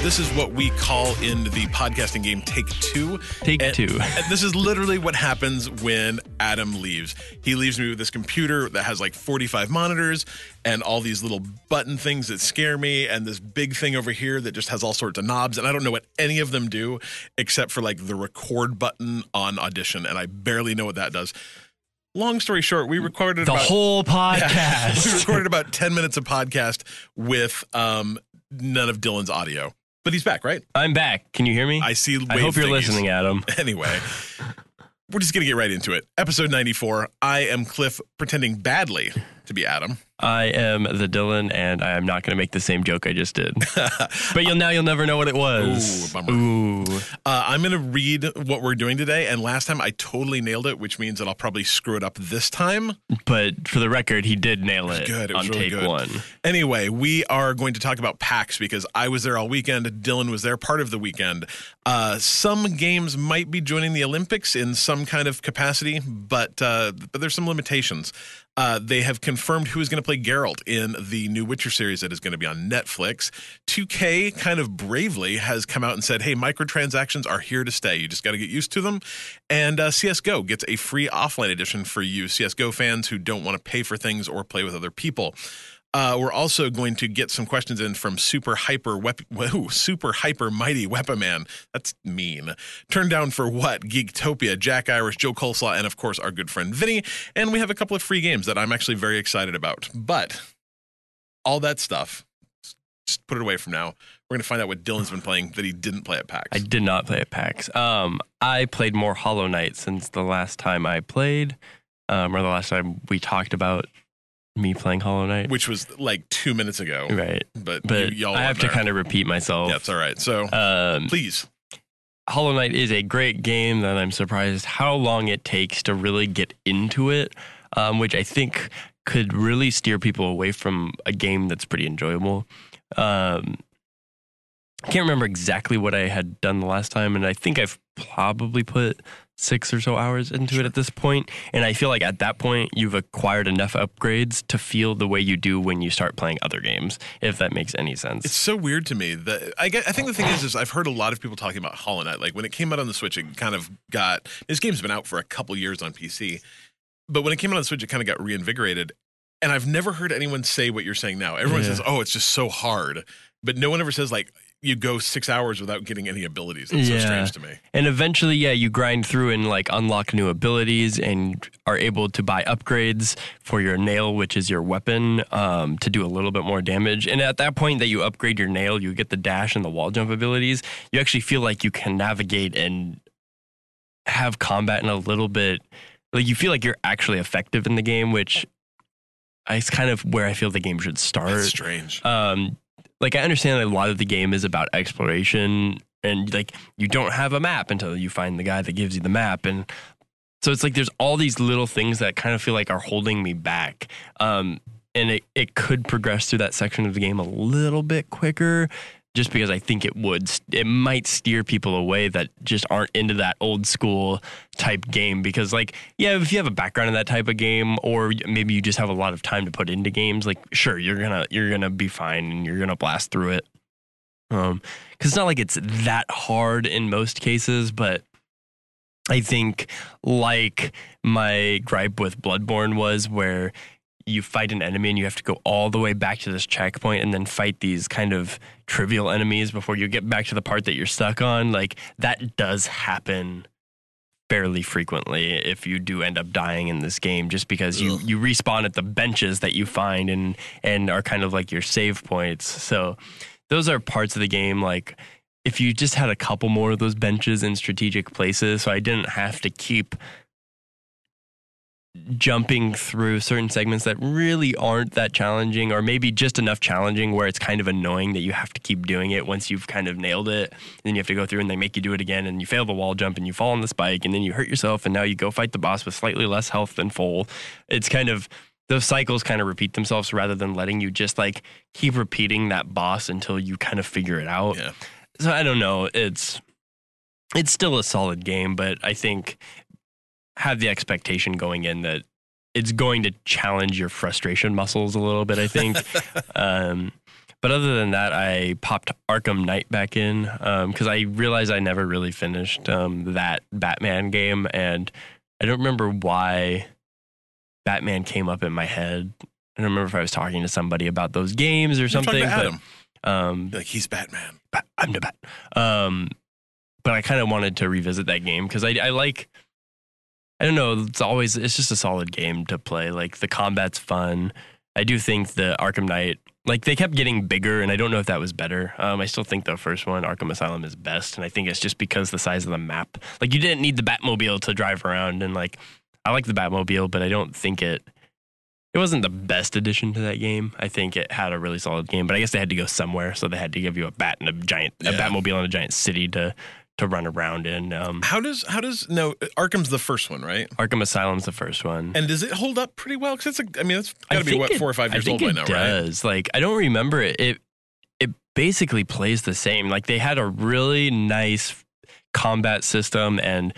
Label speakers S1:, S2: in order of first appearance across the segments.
S1: right, this is what we call in the podcasting game Take Two.
S2: Take
S1: And-
S2: Two.
S1: and this is literally what happens when Adam leaves. He leaves me with this computer that has like 45 monitors and all these little button things that scare me, and this big thing over here that just has all sorts of knobs. And I don't know what any of them do except for like the record button on Audition, and I barely know what that does. Long story short, we recorded
S2: The
S1: about-
S2: whole
S1: we recorded about 10 minutes of podcast with um, none of Dylan's audio. But he's back, right?
S2: I'm back. Can you hear me?
S1: I see.
S2: I hope you're
S1: thingies.
S2: listening, Adam.
S1: Anyway, we're just going to get right into it. Episode 94. I am Cliff pretending badly to be Adam.
S2: I am the Dylan, and I am not going to make the same joke I just did. but you'll now you'll never know what it was.
S1: Ooh.
S2: Ooh.
S1: Uh, I'm going to read what we're doing today. And last time I totally nailed it, which means that I'll probably screw it up this time.
S2: But for the record, he did nail it,
S1: good. It was
S2: on
S1: really
S2: take
S1: good.
S2: one.
S1: Anyway, we are going to talk about PAX because I was there all weekend. Dylan was there part of the weekend. Uh, some games might be joining the Olympics in some kind of capacity, but uh, but there's some limitations. Uh, they have confirmed who is going to play Geralt in the new Witcher series that is going to be on Netflix. 2K kind of bravely has come out and said, "Hey, microtransactions are here to stay. You just got to get used to them." And uh, CS:GO gets a free offline edition for you CS:GO fans who don't want to pay for things or play with other people. Uh, we're also going to get some questions in from super hyper wep- whoa, super hyper mighty Weapon Man. That's mean. Turned down for what? Geektopia, Jack Irish, Joe Coleslaw, and of course our good friend Vinny. And we have a couple of free games that I'm actually very excited about. But all that stuff, just put it away from now. We're going to find out what Dylan's been playing that he didn't play at PAX.
S2: I did not play at PAX. Um, I played more Hollow Knight since the last time I played, um, or the last time we talked about me playing Hollow Knight.
S1: which was like two minutes ago.
S2: right.
S1: But,
S2: But
S1: you, y'all
S2: I have to kind of repeat myself.
S1: Yeah, all right. So
S2: Um,
S1: please.
S2: Hollow Knight is a great game that I'm surprised how long it takes to really get into it, um, which I think could really steer people away from a game that's pretty enjoyable. Um, I can't remember exactly what I had done the last time, and I think I've probably put six or so hours into it at this. And I feel like at that point, you've acquired enough upgrades to feel the way you do when you start playing other games, if that makes any sense.
S1: It's so weird to me that I get, I think the thing is, is I've heard a lot of people talking about Hollow Knight. Like when it came out on the Switch, it kind of got this game's been out for a couple years on PC, but when it came out on the Switch, it kind of got reinvigorated. And I've never heard anyone say what you're saying now. Everyone
S2: Yeah.
S1: says, "Oh, it's just so hard," but no one ever says like you go six hours without getting any abilities. It's so strange to me.
S2: And eventually, yeah, you grind through and like unlock new abilities and are able to buy upgrades for your nail, which is your weapon, um, to do a little bit more damage. And at that point that you upgrade your nail, you get the dash and the wall jump abilities. You actually feel like you can navigate and have combat in a little bit like you feel like you're actually effective in the game, which is kind of where I feel the game should start
S1: That's strange.
S2: um like I understand that a lot of the game is about exploration and like you don't have a map until you find the guy that gives you the map. And so it's like there's all these little things that kind of feel like are holding me back. Um and it, it could progress through that section of the game a little bit quicker just because I think it would it might steer people away that just aren't into that old school type game because like yeah if you have a background in that type of game or maybe you just have a lot of time to put into games like sure you're gonna you're gonna be fine and you're gonna blast through it. Um because it's not like it's that hard in most cases but I think like my gripe with Bloodborne was where you fight an enemy and you have to go all the way back to this checkpoint and then fight these kind of trivial enemies before you get back to the part that you're stuck on. Like that does happen fairly frequently if you do end up dying in this game just because you
S1: Ugh.
S2: you respawn at the benches that you find and and are kind of like your save points. So those are parts of the game like if you just had a couple more of those benches in strategic places so I didn't have to keep jumping through certain segments that really aren't that challenging or maybe just enough challenging where it's kind of annoying that you have to keep doing it once you've kind of nailed it then you have to go through and they make you do it again and you fail the wall jump and you fall on the spike and then you hurt yourself and now you go fight the boss with slightly less health than full it's kind of those cycles kind of repeat themselves rather than letting you just like keep repeating that boss until you kind of figure it out
S1: Yeah.
S2: so I don't know. It's it's still a solid game, but I think have the expectation going in that it's going to challenge your frustration muscles a little bit. I think, um, but other than that, I popped Arkham Knight back in because I realized I never really finished um, that Batman game, and I don't remember why Batman came up in my head. I don't remember if I was talking to somebody about those games or
S1: You're
S2: something. but, um,
S1: Like he's Batman.
S2: Bat, I'm the Bat. Um, but I kind of wanted to revisit that game because I, I like. I don't know. It's always it's just a solid game to play. Like the combat's fun. I do think the Arkham Knight, like they kept getting bigger, and I don't know if that was better. Um, I still think the first one, Arkham Asylum, is best, and I think it's just because the size of the map. Like you didn't need the Batmobile to drive around, and like I like the Batmobile, but I don't think it. It wasn't the best addition to that game. I think it had a really solid game, but I guess they had to go somewhere, so they had to give you a bat and a giant, a Batmobile and a giant city to to run around in. Um,
S1: How does how does no Arkham's the first one, right?
S2: Arkham Asylum's the first one.
S1: And does it hold up pretty well? Because it's a, I mean, it's got to be what
S2: it-
S1: four or five years old by now, right?
S2: It does. Like I don't remember it. It it basically plays the same. Like they had a really nice combat system and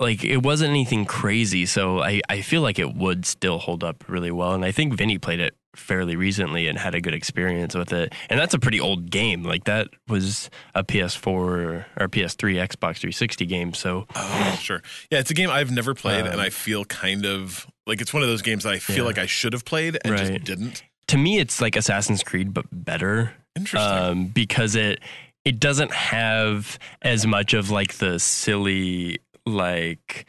S2: like it wasn't anything crazy. So I I feel like it would still hold up really well. And I think Vinny played it fairly recently and had a good experience with it. And that's a pretty old game. Like that was a PS4 or PS3, Xbox 360 game. So
S1: Oh, sure. Yeah, it's a game I've never played, and
S2: Um,
S1: I feel kind of like it's one of those games that I feel
S2: Yeah.
S1: like I should have played and just didn't.
S2: to me, it's like Assassin's Creed, but better.
S1: Interesting.
S2: um, because it it doesn't have as much of like the silly like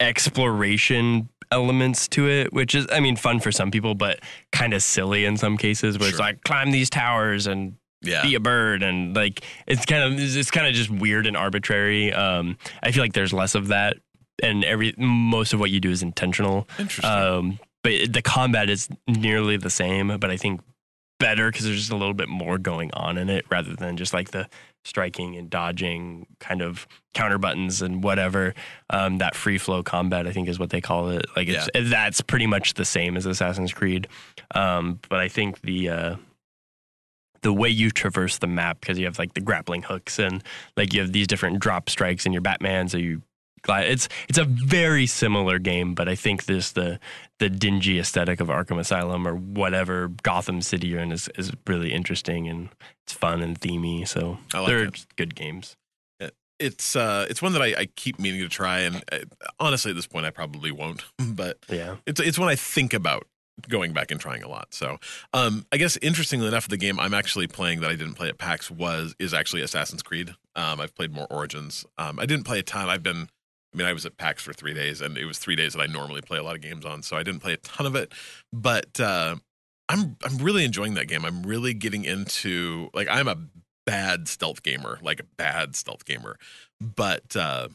S2: exploration elements to it, which is I mean fun for some people, but kind of silly in some cases. Where it's like climb these towers and
S1: yeah.
S2: be a bird and like it's kind of it's kind of just weird and arbitrary. Um, I feel like there's less of that, and every most of what you do is intentional.
S1: Interesting.
S2: Um, but the combat is nearly the same, but I think better because there's just a little bit more going on in it rather than just like the striking and dodging kind of counter buttons and whatever. Um, that free flow combat, I think, is what they call it. Like it's that's pretty much the same as Assassin's Creed. Um, but I think the uh, the way you traverse the map because you have like the grappling hooks and like you have these different drop strikes in your Batman, so you It's it's a very similar game, but I think this the the dingy aesthetic of Arkham Asylum or whatever Gotham City you're in is is really interesting and it's fun and themey. So
S1: I like
S2: they're good games.
S1: It's uh, it's one that I, I keep meaning to try, and uh, honestly, at this point, I probably won't. but
S2: Yeah,
S1: it's it's one I think about going back and trying a lot. So, um, I guess interestingly enough, the game I'm actually playing that I didn't play at PAX was is actually Assassin's Creed. Um, I've played more Origins. Um, I didn't play a ton. I've been, I mean, I was at PAX for three days, and it was three days that I normally play a lot of games on, so I didn't play a ton of it. But uh, I'm I'm really enjoying that game. I'm really getting into like I'm a bad stealth gamer, like a bad stealth gamer, but uh,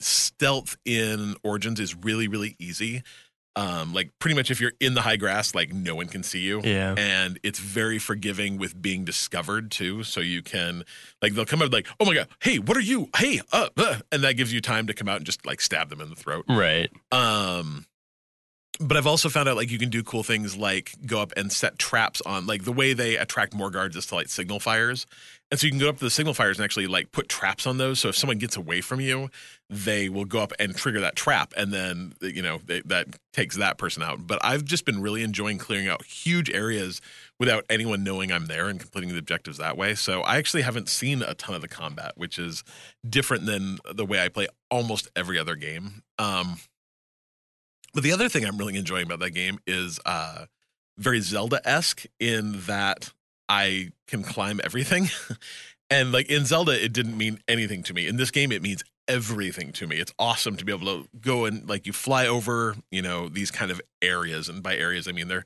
S1: stealth in Origins is really really easy. Um, like pretty much if you're in the high grass, like no one can see you.
S2: yeah,
S1: And it's very forgiving with being discovered too. So you can like they'll come out like, oh my god, hey, what are you? Hey, uh, uh, and that gives you time to come out and just like stab them in the throat.
S2: right.
S1: Um, but I've also found out like you can do cool things like go up and set traps on like the way they attract more guards is to like signal fires. And so you can go up to the signal fires and actually like put traps on those. So if someone gets away from you, they will go up and trigger that trap, and then you know they, that takes that person out. But I've just been really enjoying clearing out huge areas without anyone knowing I'm there and completing the objectives that way. So I actually haven't seen a ton of the combat, which is different than the way I play almost every other game. Um, but the other thing I'm really enjoying about that game is uh, very Zelda esque in that I can climb everything. and like in Zelda, it didn't mean anything to me. In this game, it means everything to me. It's awesome to be able to go and like you fly over, you know, these kind of areas. And by areas, I mean they're,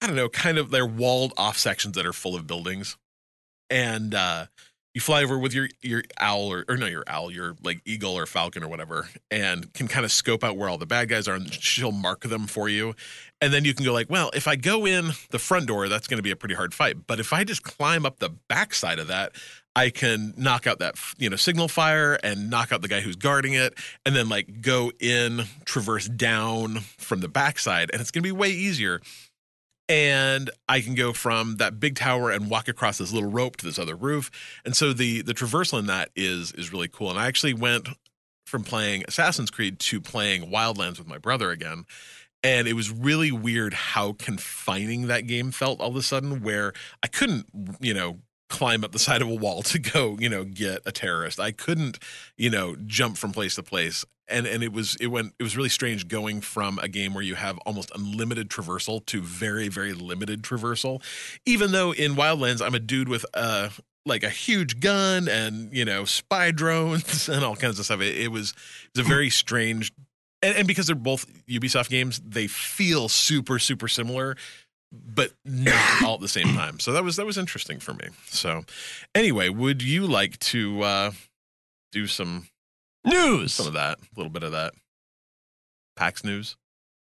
S1: I don't know, kind of they're walled off sections that are full of buildings. And uh, you fly over with your your owl or, or no your owl your like eagle or falcon or whatever and can kind of scope out where all the bad guys are and she'll mark them for you. And then you can go like well if i go in the front door that's going to be a pretty hard fight. But if i just climb up the backside of that i can knock out that you know signal fire and knock out the guy who's guarding it and then like go in traverse down from the backside and it's going to be way easier and I can go from that big tower and walk across this little rope to this other roof. And so the the traversal in that is is really cool. And I actually went from playing Assassin's Creed to playing Wildlands with my brother again. And it was really weird how confining that game felt all of a sudden, where I couldn't, you know, climb up the side of a wall to go, you know, get a terrorist. I couldn't, you know, jump from place to place. And and it was it went it was really strange going from a game where you have almost unlimited traversal to very very limited traversal. Even though in Wildlands I'm a dude with a like a huge gun and you know spy drones and all kinds of stuff. It, it was it was a very strange and, and because they're both Ubisoft games, they feel super super similar but not all at the same time. So that was that was interesting for me. So anyway, would you like to uh do some
S2: News.
S1: some of that, a little bit of that? PAX news.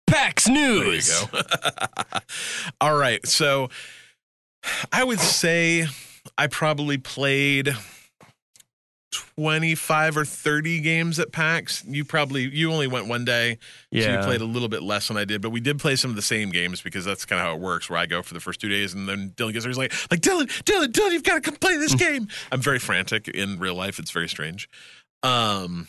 S2: PAX
S1: There
S2: News.
S1: you go. all right. So I would say I probably played 25 or 30 games at PAX. You probably you only went one day. So
S2: Yeah.
S1: you played a little bit less than I did, but we did play some of the same games because that's kind of how it works. Where I go for the first two days, and then Dylan gets there. He's like, like Dylan, Dylan, Dylan, you've got to come play this game. I'm very frantic in real life. It's very strange. Um,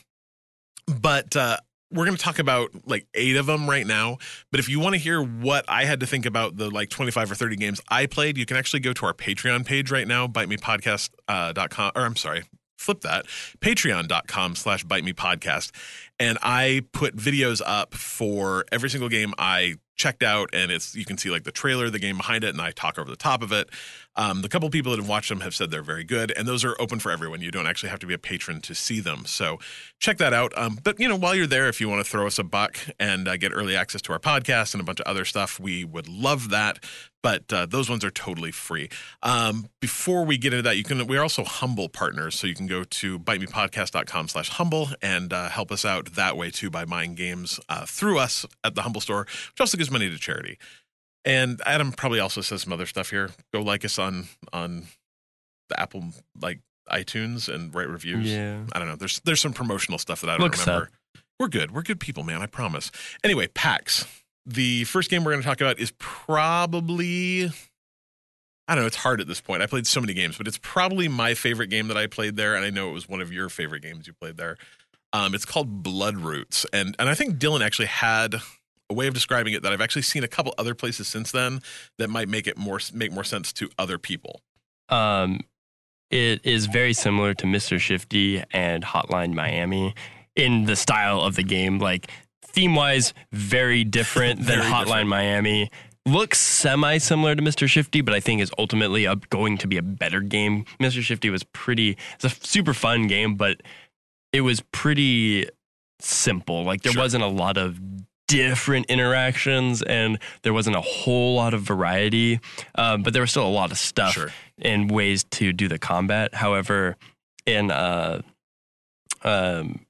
S1: but uh, we're going to talk about like eight of them right now. But if you want to hear what I had to think about the like 25 or 30 games I played, you can actually go to our Patreon page right now, bitemepodcast.com. Uh, dot com, or I'm sorry, flip that, patreon.com slash bite me podcast. And I put videos up for every single game I checked out. And it's, you can see like the trailer, the game behind it, and I talk over the top of it. Um, the couple people that have watched them have said they're very good, and those are open for everyone. You don't actually have to be a patron to see them. So check that out. Um, but you know, while you're there, if you want to throw us a buck and uh, get early access to our podcast and a bunch of other stuff, we would love that. But uh, those ones are totally free. Um, before we get into that, you can we're also humble partners, so you can go to bitemepodcast.com slash humble and uh, help us out that way too by buying games uh, through us at the humble store, which also gives money to charity. And Adam probably also says some other stuff here. Go like us on on the Apple like iTunes and write reviews.
S2: Yeah.
S1: I don't know. There's there's some promotional stuff that I don't
S2: Look us
S1: remember. We're good. We're good people, man. I promise. Anyway, PAX. The first game we're going to talk about is probably I don't know. It's hard at this point. I played so many games, but it's probably my favorite game that I played there, and I know it was one of your favorite games you played there. Um, it's called Bloodroots, and and I think Dylan actually had a way of describing it that I've actually seen a couple other places since then that might make it more make more sense to other people.
S2: Um, it is very similar to Mr. Shifty and Hotline Miami in the style of the game. Like theme wise, very different than
S1: Very
S2: Hotline
S1: different.
S2: Miami. Looks semi similar to Mr. Shifty, but I think is ultimately a, going to be a better game. Mr. Shifty was pretty, it's a super fun game, but it was pretty simple. Like there
S1: Sure.
S2: wasn't a lot of different interactions and there wasn't a whole lot of variety, um, but there was still a lot of stuff
S1: Sure.
S2: and ways to do the combat. However, in uh, um,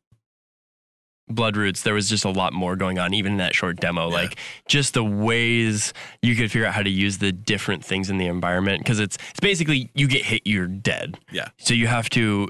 S2: Bloodroots, there was just a lot more going on, even in that short demo.
S1: Yeah.
S2: Like just the ways you could figure out how to use the different things in the environment. Because it's it's basically you get hit, you're dead.
S1: Yeah.
S2: So you have to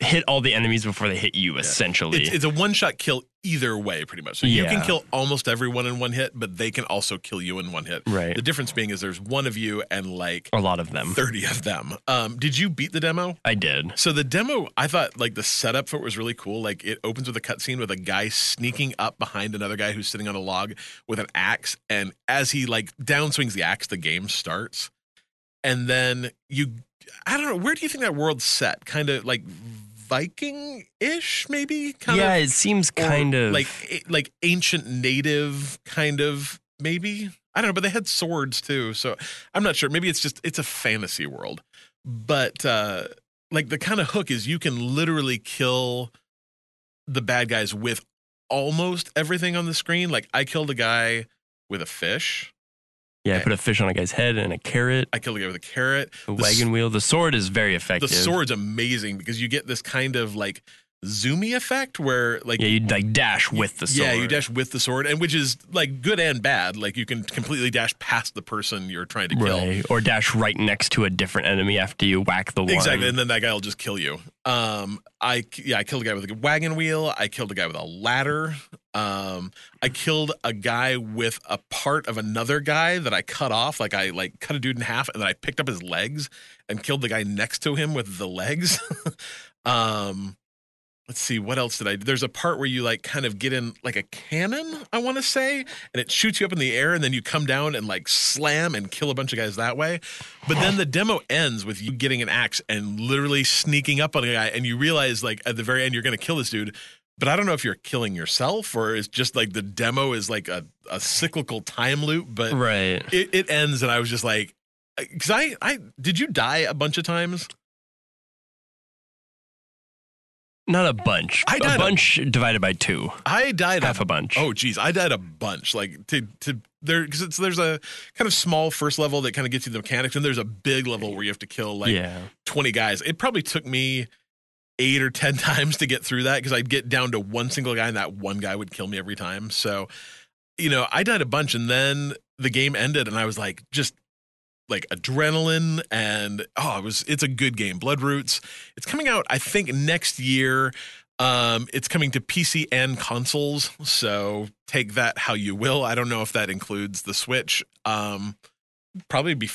S2: hit all the enemies before they hit you. Essentially,
S1: It's, it's a one shot kill either way, pretty much. So you can kill almost everyone in one hit, but they can also kill you in one hit.
S2: right.
S1: The difference being is there's one of you and like
S2: a lot of them.
S1: 30 of them. Um, did you beat the demo?
S2: I did.
S1: So the demo, I thought like the setup for it was really cool. Like it opens with a cutscene with a guy sneaking up behind another guy who's sitting on a log with an axe, and as he like downswings the axe, the game starts. And then you, I don't know, where do you think that world's set? Kind of like Viking-ish, maybe. Kind of
S2: yeah,
S1: of,
S2: it seems kind of
S1: like like ancient native kind of maybe. I don't know, but they had swords too, so I'm not sure. Maybe it's just it's a fantasy world, but uh like the kind of hook is you can literally kill the bad guys with almost everything on the screen. Like I killed a guy with a fish.
S2: Yeah. I put a fish on a guy's head and a carrot,
S1: I killed a guy with a carrot.
S2: a
S1: the
S2: wagon wheel. The sword is very effective.
S1: The sword's amazing because you get this kind of like zoomy effect where like
S2: Yeah, you like dash with the sword.
S1: Yeah, you dash with the sword, and which is like good and bad. Like you can completely dash past the person you're trying to kill.
S2: Right. Or dash right next to a different enemy after you whack the one.
S1: Exactly, and then that guy will just kill you. Um, I yeah, I killed a guy with a wagon wheel. I killed a guy with a ladder. Um, I killed a guy with a part of another guy that I cut off. Like I like cut a dude in half, and then I picked up his legs and killed the guy next to him with the legs. um, let's see what else did I there's a part where you like kind of get in like a cannon I want to say and it shoots you up in the air and then you come down and like slam and kill a bunch of guys that way. But then the demo ends with you getting an axe and literally sneaking up on a guy and you realize like at the very end you're going to kill this dude. But I don't know if you're killing yourself or it's just like the demo is like a, a cyclical time loop but
S2: Right.
S1: it, it ends and I was just like uh, because I I did you die a bunch of times
S2: Not a bunch.
S1: I died
S2: a
S1: a-
S2: bunch divided by two.
S1: I died
S2: Half a bunch.
S1: Oh geez, I died a bunch. Like to to there because it's there's a kind of small first level that kind of gets you the mechanics, and there's a big level where you have to kill like
S2: yeah.
S1: twenty guys. It probably took me eight or ten times to get through that because I'd get down to one single guy, and that one guy would kill me every time. So, you know, I died a bunch, and then the game ended, and I was like, just like adrenaline and oh it was it's a good game blood roots it's coming out i think next year um it's coming to pc and consoles so take that how you will i don't know if that includes the switch um probably be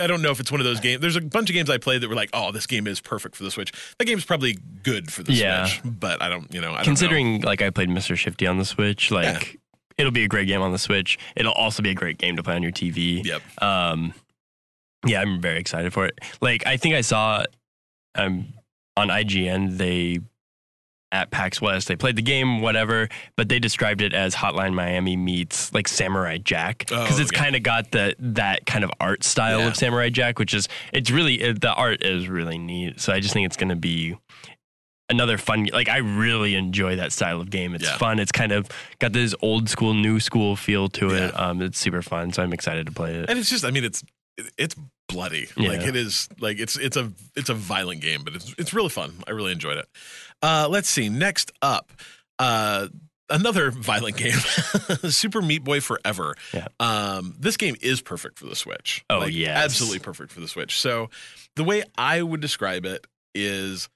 S1: I don't know if it's one of those games. There's a bunch of games I played that were like, "Oh, this game is perfect for the Switch." That game's probably good for the
S2: Yeah.
S1: Switch, but I don't, you know, I don't know.
S2: Considering like I played Mr. Shifty on the Switch, like it'll be a great game on the Switch. It'll also be a great game to play on your TV.
S1: Yep.
S2: Um, yeah, I'm very excited for it. Like I think I saw um on IGN they at PAX West they played the game whatever, but they described it as Hotline Miami meets like Samurai Jack
S1: Oh,
S2: because it's
S1: okay.
S2: kind of got the that kind of art style
S1: Yeah.
S2: of Samurai Jack, which is it's really it, the art is really neat. So I just think it's going to be another fun like I really enjoy that style of game. It's
S1: Yeah.
S2: fun. It's kind of got this old school new school feel to it.
S1: Yeah.
S2: Um it's super fun, so I'm excited to play it.
S1: and it's just, I mean, it's it's bloody. Like it is, like it's it's a it's a violent game, but it's it's really fun. I really enjoyed it. Uh, let's see. Next up, uh, another violent game, Super Meat Boy Forever.
S2: Yeah.
S1: Um, this game is perfect for the Switch.
S2: Oh,
S1: Like,
S2: yes.
S1: absolutely perfect for the Switch. So the way I would describe it is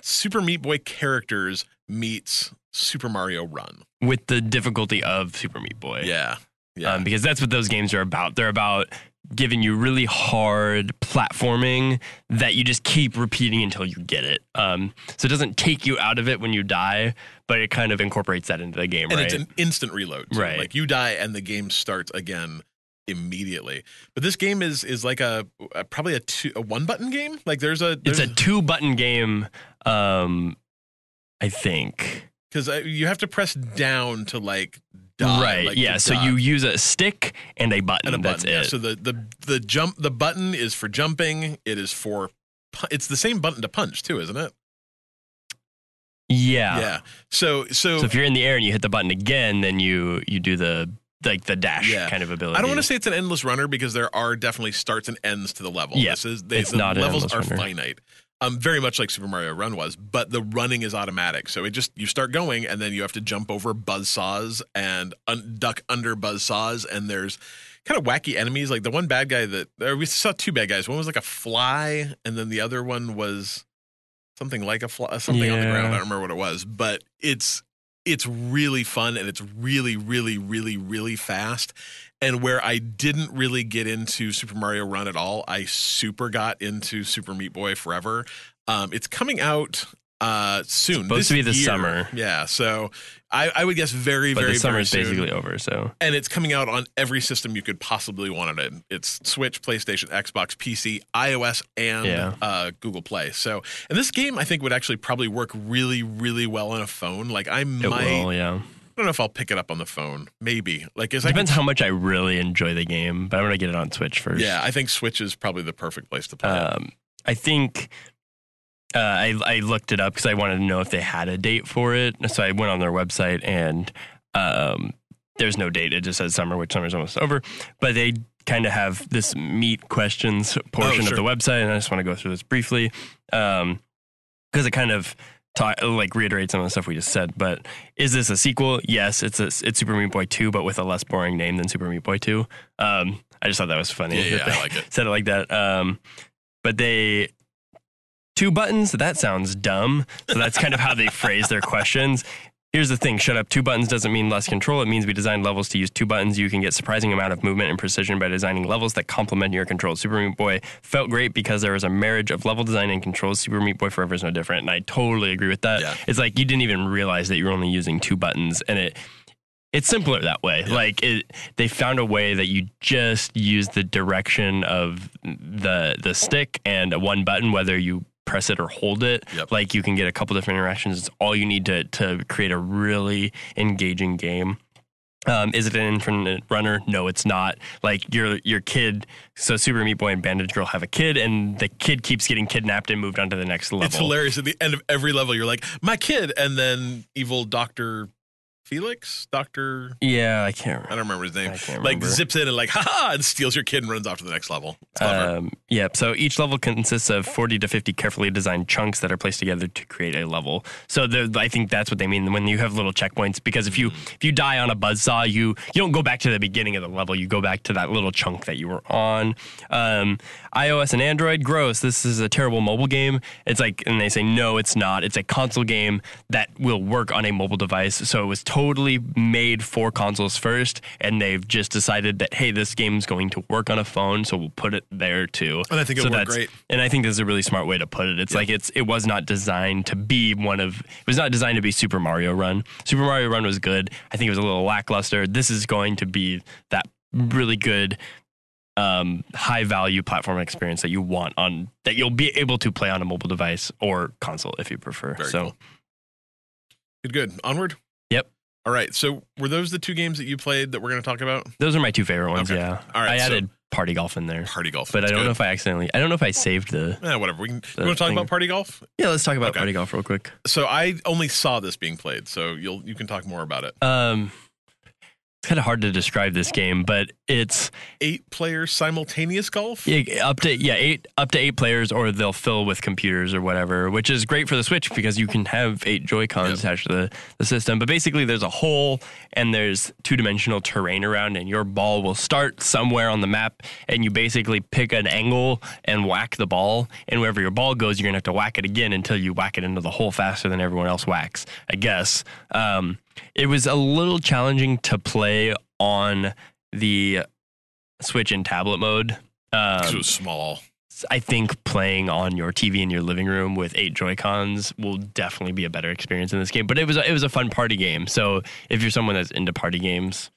S1: Super Meat Boy characters meets Super Mario Run.
S2: with the difficulty of Super Meat Boy.
S1: Yeah. Yeah.
S2: Um, because that's what those games are about. They're about giving you really hard platforming that you just keep repeating until you get it. Um, so it doesn't take you out of it when you die, but it kind of incorporates that into the game,
S1: and
S2: right?
S1: it's an instant reload.
S2: Right.
S1: Like you die and the game starts again immediately. But this game is is like a, a probably a two a one button game. Like there's a
S2: it's a two button game, um, I think.
S1: because you have to press down to like die.
S2: right.
S1: like,
S2: yeah. So you use a stick and a button.
S1: and a
S2: That's.
S1: Yeah,
S2: it.
S1: so the the the jump the button is for jumping. It is for it's the same button to punch too, isn't it?
S2: yeah.
S1: Yeah. So so,
S2: So if you're in the air and you hit the button again, then you you do the like the dash
S1: Yeah.
S2: kind of ability.
S1: I don't want to say it's an endless runner because there are definitely starts and ends to the level.
S2: Yeah,
S1: is they,
S2: it's
S1: the
S2: not
S1: levels are
S2: runner.
S1: finite. Um, very much like Super Mario Run was, but the running is automatic. So it just you start going and then you have to jump over buzz saws and un- duck under buzz saws. And there's kind of wacky enemies. Like the one bad guy that we saw two bad guys. One was like a fly, and then the other one was something like a fly, something on the ground. I don't remember what it was, but it's it's really fun and it's really, really, really, really fast. And where I didn't really get into Super Mario Run at all, I super got into Super Meat Boy Forever. Um, it's coming out uh, soon.
S2: Supposed
S1: this
S2: to be this
S1: year.
S2: summer.
S1: Yeah, so I, I would guess very,
S2: but
S1: very,
S2: the summer
S1: very
S2: is
S1: soon.
S2: basically over. So
S1: And it's coming out on every system you could possibly want it in. It's Switch, PlayStation, Xbox, PC, iOS, and
S2: Yeah.
S1: uh, Google Play. So, and this game I think would actually probably work really, really well on a phone. Like I
S2: it
S1: might,
S2: will. Yeah.
S1: I don't know if I'll pick it up on the phone. Maybe. Like, is I
S2: Depends how much I really enjoy the game, but I'm gonna get it on Switch first.
S1: Yeah, I think Switch is probably the perfect place to play.
S2: Um, I think uh, I I looked it up because I wanted to know if they had a date for it. So I went on their website and um, there's no date. It just says summer, which summer's almost over. But they kind of have this meet questions portion
S1: Oh, sure.
S2: of the website, and I just want to go through this briefly because it kind of. Ta- like reiterate some of the stuff we just said, but is this a sequel? Yes, it's a, it's Super Meat Boy two, but with a less boring name than Super Meat Boy two. Um, I just thought that was funny.
S1: Yeah, yeah, I like it.
S2: Said it like that. Um, but they two buttons. That sounds dumb. So that's kind of how they phrase their questions. Here's the thing: shut up. Two buttons doesn't mean less control. It means we designed levels to use two buttons. You can get surprising amount of movement and precision by designing levels that complement your controls. Super Meat Boy felt great because there was a marriage of level design and controls. Super Meat Boy Forever is no different, and I totally agree with that.
S1: Yeah.
S2: It's like you didn't even realize that you were only using two buttons, and it it's simpler that way. Like it, they found a way that you just use the direction of the the stick and one button, whether you press it or hold it.
S1: Yep.
S2: Like you can get a couple different interactions. It's all you need to to create a really engaging game. Um, is it an infinite runner? No, it's not. Like your your kid. So Super Meat Boy and Bandage Girl have a kid, and the kid keeps getting kidnapped and moved on to the next level.
S1: It's hilarious. At the end of every level, you're like, my kid. And then evil Dr. Felix? Dr.
S2: Yeah, I can't.
S1: I don't remember his name.
S2: I can't
S1: like
S2: remember.
S1: zips in and like, haha, and steals your kid and runs off to the next level. It's clever.
S2: Um, yep. So each level consists of 40 to 50 carefully designed chunks that are placed together to create a level. So the, I think that's what they mean when you have little checkpoints. Because if you
S1: Mm-hmm.
S2: if you die on a buzzsaw, you you don't go back to the beginning of the level. You go back to that little chunk that you were on. Um, iOS and Android, gross. This is a terrible mobile game. It's like, and they say no, it's not. It's a console game that will work on a mobile device. So it was totally made for consoles first, and they've just decided that hey, this game's going to work on a phone, so we'll put it there too.
S1: And I think it
S2: so
S1: worked great.
S2: And I think this is a really smart way to put it. It's like it's it was not designed to be one of it was not designed to be Super Mario Run. Super Mario Run was good. I think it was a little lackluster. This is going to be that really good um, high value platform experience that you want on that you'll be able to play on a mobile device or console if you prefer.
S1: Very
S2: so
S1: cool. Good, good. Onward?
S2: Yep.
S1: All right. So were those the two games that you played that we're going to talk about?
S2: those are my two favorite ones.
S1: Okay.
S2: Yeah.
S1: All right,
S2: I
S1: so-
S2: added party golf in there,
S1: Party golf.
S2: but I don't
S1: good.
S2: know if I accidentally. I don't know if I saved the.
S1: Eh, whatever. We can. You want to talk
S2: thing.
S1: about party golf?
S2: Yeah, let's talk about
S1: Okay.
S2: party golf real quick.
S1: So I only saw this being played, so you'll you can talk more about it.
S2: Um, it's kind of hard to describe this game, but it's
S1: Eight player simultaneous golf.
S2: Yeah, up to yeah eight up to eight players, or they'll fill with computers or whatever, which is great for the Switch because you can have eight Joy Cons
S1: Yep.
S2: attached to the, the system. But basically, there's a hole and there's two dimensional terrain around, and your ball will start somewhere on the map, and you basically pick an angle and whack the ball, and wherever your ball goes, you're gonna have to whack it again until you whack it into the hole faster than everyone else whacks. I guess. Um, it was a little challenging to play on the Switch in tablet mode. Um,
S1: it was small.
S2: I think playing on your TV in your living room with eight Joy Cons will definitely be a better experience in this game. But it was a, it was a fun party game. So if you're someone that's into party games,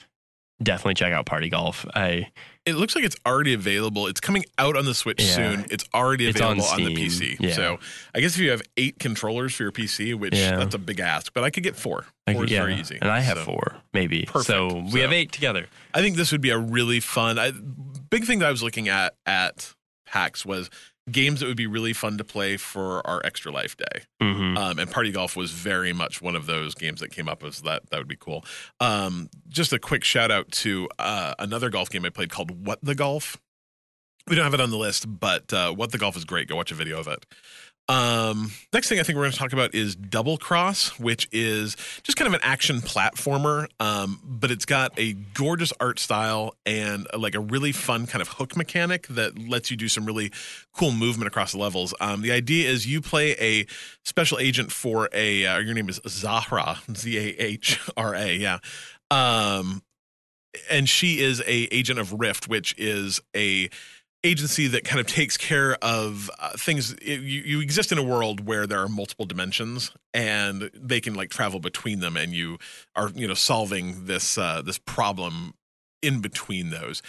S2: definitely check out Party Golf. I
S1: It looks like it's already available. It's coming out on the Switch
S2: Yeah.
S1: soon. It's already
S2: It's on
S1: available on, the PC.
S2: Yeah.
S1: So I guess if you have eight controllers for your PC, which
S2: Yeah.
S1: that's a big ask, but I could get four. Four
S2: could-
S1: is
S2: yeah,
S1: very easy.
S2: and I have
S1: So
S2: four maybe.
S1: Perfect.
S2: So we
S1: So-
S2: have eight together.
S1: I think this would be a really fun. I, big thing that I was looking at at PAX was games that would be really fun to play for our Extra Life Day.
S2: hmm
S1: Um, and Party Golf was very much one of those games that came up as that. That would be cool. Um, just a quick shout out to uh, another golf game I played called What the Golf. We don't have it on the list, but uh, What the Golf is great. Go watch a video of it. Um, next thing I think we're going to talk about is Double Cross, which is just kind of an action platformer, um, but it's got a gorgeous art style and uh, like a really fun kind of hook mechanic that lets you do some really cool movement across the levels. Um, the idea is you play a special agent for a, uh, your name is Zahra, Z A H R A, yeah. Um, and she is a agent of Rift, which is a agency that kind of takes care of uh, things it, you, you exist in a world where there are multiple dimensions and they can like travel between them and you are you know solving this uh, this problem in between those.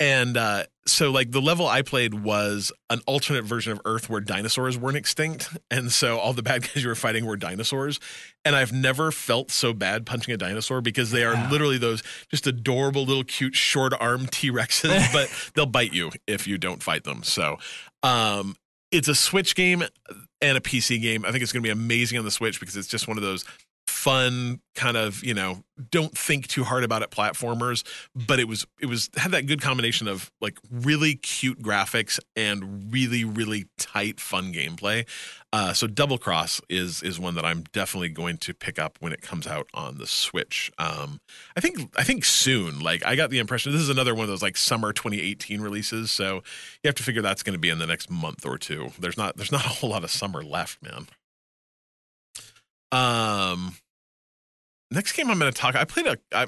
S1: And uh, so like the level i played was an alternate version of earth where dinosaurs weren't extinct and so all the bad guys you were fighting were dinosaurs. And i've never felt so bad punching a dinosaur because they are
S2: Yeah.
S1: literally those just adorable little cute short arm t-rexes but they'll bite you if you don't fight them. So um it's a switch game and a pc game. I think it's going to be amazing on the switch because it's just one of those fun kind of you know don't think too hard about it platformers but it was it was had that good combination of like really cute graphics and really really tight fun gameplay. Uh, so double cross is is one that i'm definitely going to pick up when it comes out on the switch. Um, i think i think soon. Like i got the impression this is another one of those like summer 2018 releases so you have to figure that's going to be in the next month or two. There's not there's not a whole lot of summer left man. Um next game I'm going to talk. I played a. I,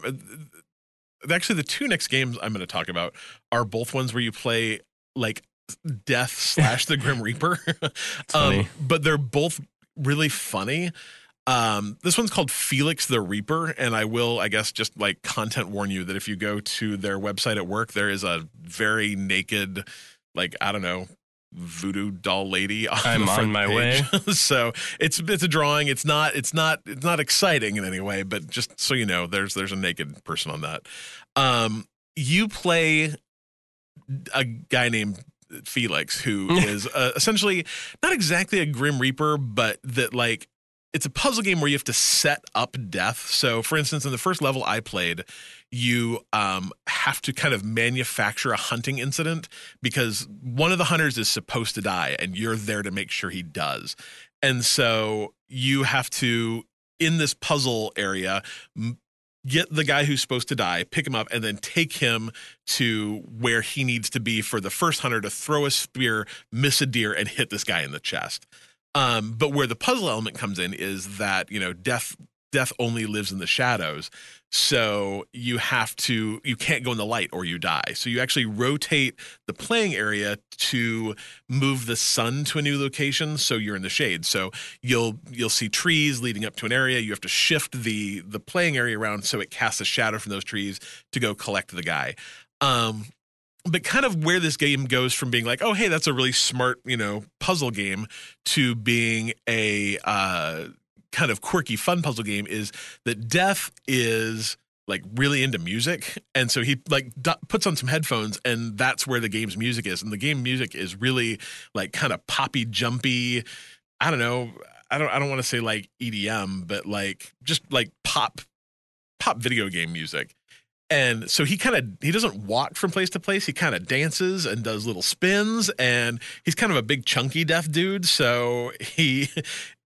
S1: actually, the two next games I'm going to talk about are both ones where you play like Death slash the Grim Reaper. um, but they're both really funny. Um, this one's called Felix the Reaper, and I will, I guess, just like content warn you that if you go to their website at work, there is a very naked, like I don't know, voodoo doll lady. On
S2: I'm on my
S1: page.
S2: way.
S1: so it's it's a drawing. It's not it's not it's not exciting in any way, but just so you know, there's there's a naked person on that. Um, you play a guy named Felix, who is uh, essentially not exactly a Grim Reaper, but that like it's a puzzle game where you have to set up death. So, for instance, in the first level I played, you um, have to kind of manufacture a hunting incident because one of the hunters is supposed to die, and you're there to make sure he does. And so you have to in this puzzle area get the guy who's supposed to die, pick him up, and then take him to where he needs to be for the first hunter to throw a spear, miss a deer, and hit this guy in the chest. Um, but where the puzzle element comes in is that you know death death only lives in the shadows. So you have to, you can't go in the light or you die. So you actually rotate the playing area to move the sun to a new location. So you're in the shade. So you'll, you'll see trees leading up to an area. You have to shift the, the playing area around so it casts a shadow from those trees to go collect the guy. Um, but kind of where this game goes from being like, oh, hey, that's a really smart, you know, puzzle game to being a, uh, kind of quirky fun puzzle game is that Death is like really into music. And so he like d- puts on some headphones and that's where the game's music is. And the game music is really like kind of poppy jumpy. I don't know. I don't i don't want to say like edm but like just like pop pop video game music. And so he kind of he doesn't walk from place to place. He kind of dances and does little spins and he's kind of a big chunky deaf dude. So he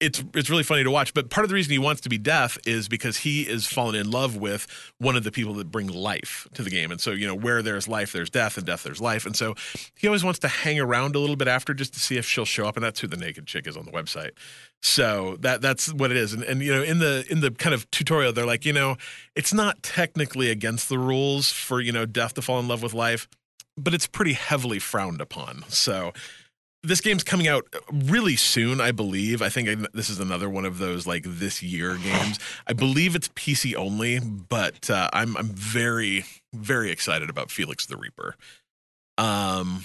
S1: it's it's really funny to watch. But part of the reason he wants to be deaf is because he is fallen in love with one of the people that bring life to the game. And so, you know, where there's life, there's death, and death, there's life. And so he always wants to hang around a little bit after just to see if she'll show up. And that's who the naked chick is on the website. So that that's what it is. And, and you know, in the in the kind of tutorial, they're like, you know, it's not technically against the rules for you know death to fall in love with life, but it's pretty heavily frowned upon. So this game's coming out really soon, I believe. I think this is another one of those like this year games. I believe it's PC only, but uh, I'm I'm very very excited about Felix the Reaper. Um,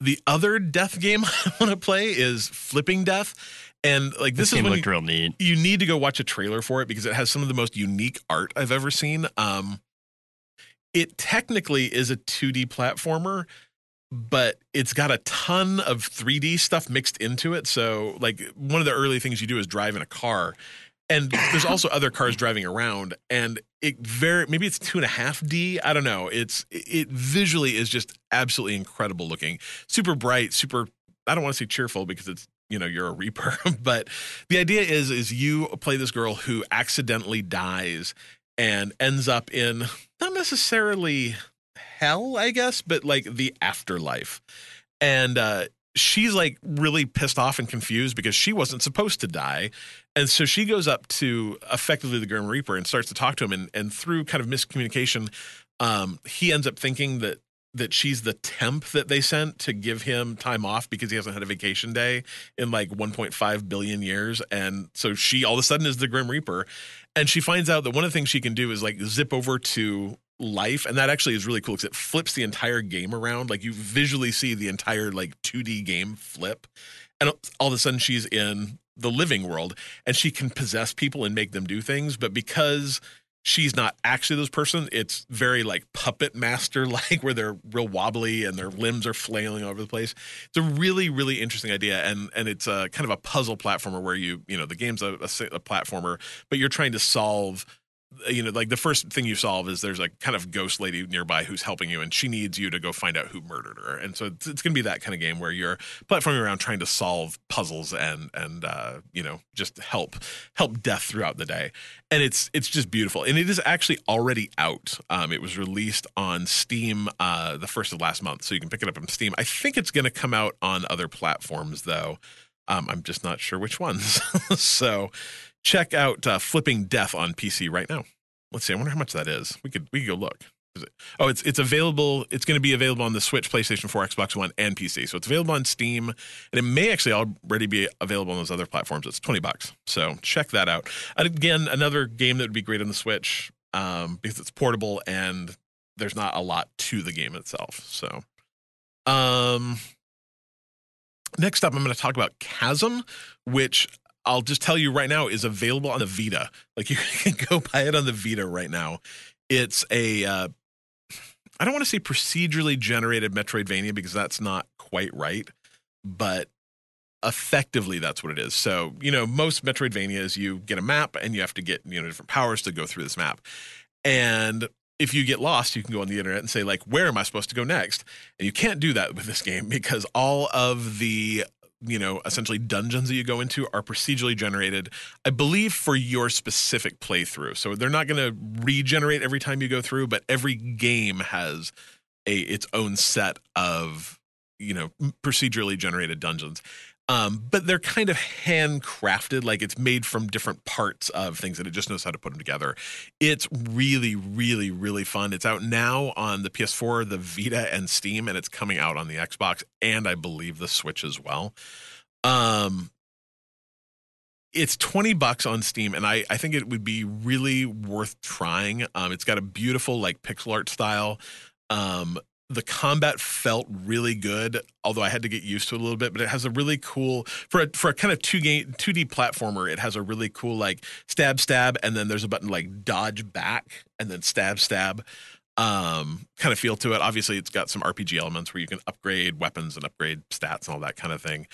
S1: the other death game I want to play is Flipping Death, and like this,
S2: this
S1: is when
S2: looked
S1: you,
S2: real neat.
S1: You need to go watch a trailer for it because it has some of the most unique art I've ever seen. Um, it technically is a 2D platformer but it's got a ton of 3D stuff mixed into it. So, like, one of the early things you do is drive in a car, and there's also other cars driving around, and it very maybe it's two and a half D. I don't know. It's it visually is just absolutely incredible looking, super bright, super. I don't want to say cheerful because it's you know you're a reaper, but the idea is is you play this girl who accidentally dies and ends up in not necessarily hell, I guess, but like the afterlife. And uh, she's like really pissed off and confused because she wasn't supposed to die. And so she goes up to effectively the Grim Reaper and starts to talk to him. And, and through kind of miscommunication, um, he ends up thinking that that she's the temp that they sent to give him time off because he hasn't had a vacation day in like 1.5 billion years and so she all of a sudden is the grim reaper and she finds out that one of the things she can do is like zip over to life and that actually is really cool because it flips the entire game around. Like you visually see the entire like 2d game flip and all of a sudden she's in the living world and she can possess people and make them do things but because she's not actually this person it's very like puppet master like where they're real wobbly and their limbs are flailing all over the place. It's a really really interesting idea and and it's a kind of a puzzle platformer where you you know the game's a, a, a platformer but you're trying to solve you know, like the first thing you solve is there's a kind of ghost lady nearby who's helping you, and she needs you to go find out who murdered her. And so it's, it's going to be that kind of game where you're platforming around trying to solve puzzles and and uh, you know just help help death throughout the day. And it's it's just beautiful, and it is actually already out. Um, it was released on Steam uh, the first of last month, so you can pick it up on Steam. I think it's going to come out on other platforms though. Um, I'm just not sure which ones. so check out uh, Flipping Death on PC right now. Let's see. I wonder how much that is. We could we could go look. It? Oh, it's it's available. It's going to be available on the Switch, PlayStation 4, Xbox One, and PC. So it's available on Steam, and it may actually already be available on those other platforms. It's twenty bucks. So check that out. And again, another game that would be great on the Switch um, because it's portable and there's not a lot to the game itself. So, um, next up, I'm going to talk about Chasm, which I'll just tell you right now is available on the Vita. Like you can go buy it on the Vita right now. It's a uh, I don't want to say procedurally generated Metroidvania because that's not quite right, but effectively that's what it is. So, you know, most Metroidvanias you get a map and you have to get, you know, different powers to go through this map. And if you get lost, you can go on the internet and say like, where am I supposed to go next? And you can't do that with this game because all of the you know, essentially dungeons that you go into are procedurally generated, I believe, for your specific playthrough. So they're not going to regenerate every time you go through, but every game has a its own set of you know procedurally generated dungeons. Um, but they're kind of handcrafted, like it's made from different parts of things, and it just knows how to put them together. It's really, really, really fun. It's out now on the PS4, the Vita, and Steam, and it's coming out on the Xbox and I believe the Switch as well. Um, it's 20 bucks on Steam, and I, I think it would be really worth trying. Um, it's got a beautiful, like, pixel art style. Um, the combat felt really good, although I had to get used to it a little bit. But it has a really cool for a for a kind of two game two D platformer. It has a really cool like stab stab, and then there's a button like dodge back, and then stab stab. Um, kind of feel to it. Obviously, it's got some RPG elements where you can upgrade weapons and upgrade stats and all that kind of thing.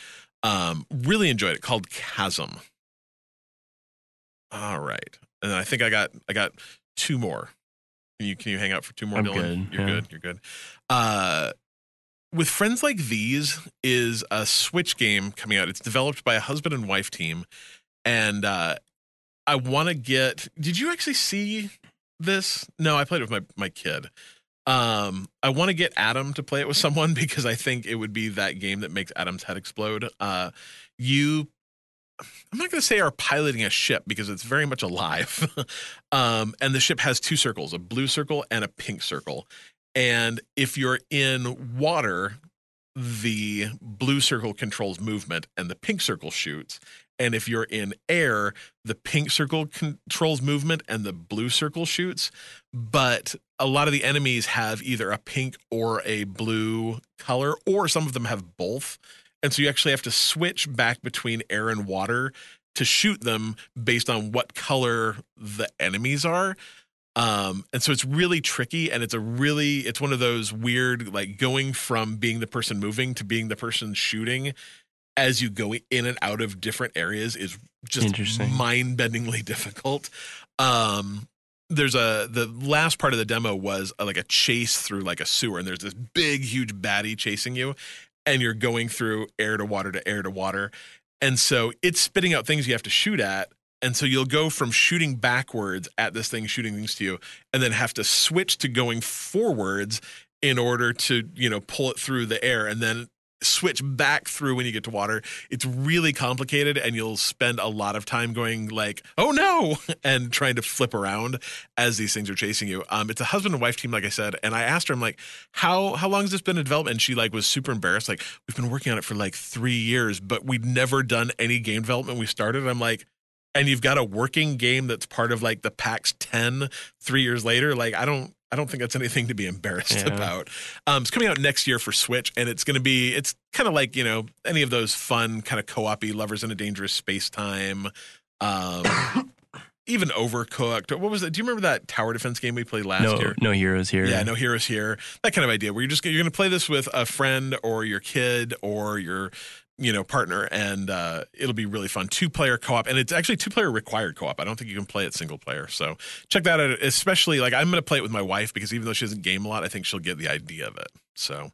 S1: Um, really enjoyed it. Called Chasm. All right, and I think I got I got two more. Can you can you hang out for two more,
S2: I'm
S1: Dylan?
S2: good,
S1: You're
S2: yeah.
S1: good. You're good. Uh, with friends like these is a Switch game coming out. It's developed by a husband and wife team, and uh, I want to get. Did you actually see this? No, I played it with my my kid. Um, I want to get Adam to play it with someone because I think it would be that game that makes Adam's head explode. Uh, you I'm not going to say are piloting a ship because it's very much alive. um, and the ship has two circles, a blue circle and a pink circle. And if you're in water, the blue circle controls movement and the pink circle shoots. And if you're in air, the pink circle controls movement and the blue circle shoots. But a lot of the enemies have either a pink or a blue color, or some of them have both. And so you actually have to switch back between air and water to shoot them based on what color the enemies are. Um, and so it's really tricky and it's a really it's one of those weird like going from being the person moving to being the person shooting as you go in and out of different areas is just mind-bendingly difficult. Um there's a the last part of the demo was uh like a chase through like a sewer and there's this big huge baddie chasing you and you're going through air to water to air to water. And so it's spitting out things you have to shoot at. And so you'll go from shooting backwards at this thing shooting things to you and then have to switch to going forwards in order to you know pull it through the air. And then switch back through when you get to water it's really complicated and you'll spend a lot of time going like oh no and trying to flip around as these things are chasing you. Um it's a husband and wife team like i said and i asked her i'm like how how long has this been in development? And she like was super embarrassed like we've been working on it for like three years but we'd never done any game development. We started i'm like and you've got a working game that's part of like the PAX 10 three years later. Like, I don't, I don't think that's anything to be embarrassed
S2: Yeah.
S1: about. Um, it's coming out next year for Switch, and it's going to be, it's kind of like you know any of those fun kind of co-op-y lovers in a dangerous space time. Um, even Overcooked. What was it? Do you remember that tower defense game we played last
S2: no,
S1: year?
S2: no heroes here.
S1: Yeah, no heroes here. That kind of idea where you're just you're going to play this with a friend or your kid or your you know partner, and uh, it'll be really fun. Two player co op, and it's actually two player required co op. I don't think you can play it single player. So check that out. Especially like I'm going to play it with my wife because even though she doesn't game a lot, I think she'll get the idea of it. So.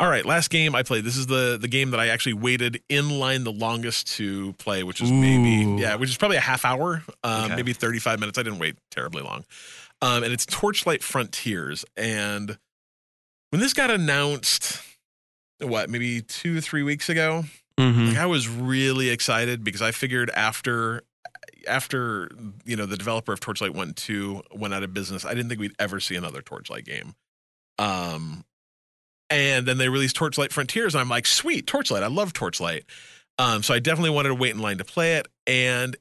S1: All right, last game I played. This is the the game that I actually waited in line the longest to play, which is maybe yeah, which is probably a half hour, um,
S2: Okay.
S1: maybe 35 minutes. I didn't wait terribly long. Um, and it's Torchlight Frontiers. And when this got announced, what maybe two three weeks ago,
S2: Mhm.
S1: like I was really excited because I figured after after you know the developer of Torchlight One Two went out of business, I didn't think we'd ever see another Torchlight game. Um, and then they released Torchlight Frontiers, and I'm like, sweet Torchlight, I love Torchlight. Um, so I definitely wanted to wait in line to play it. And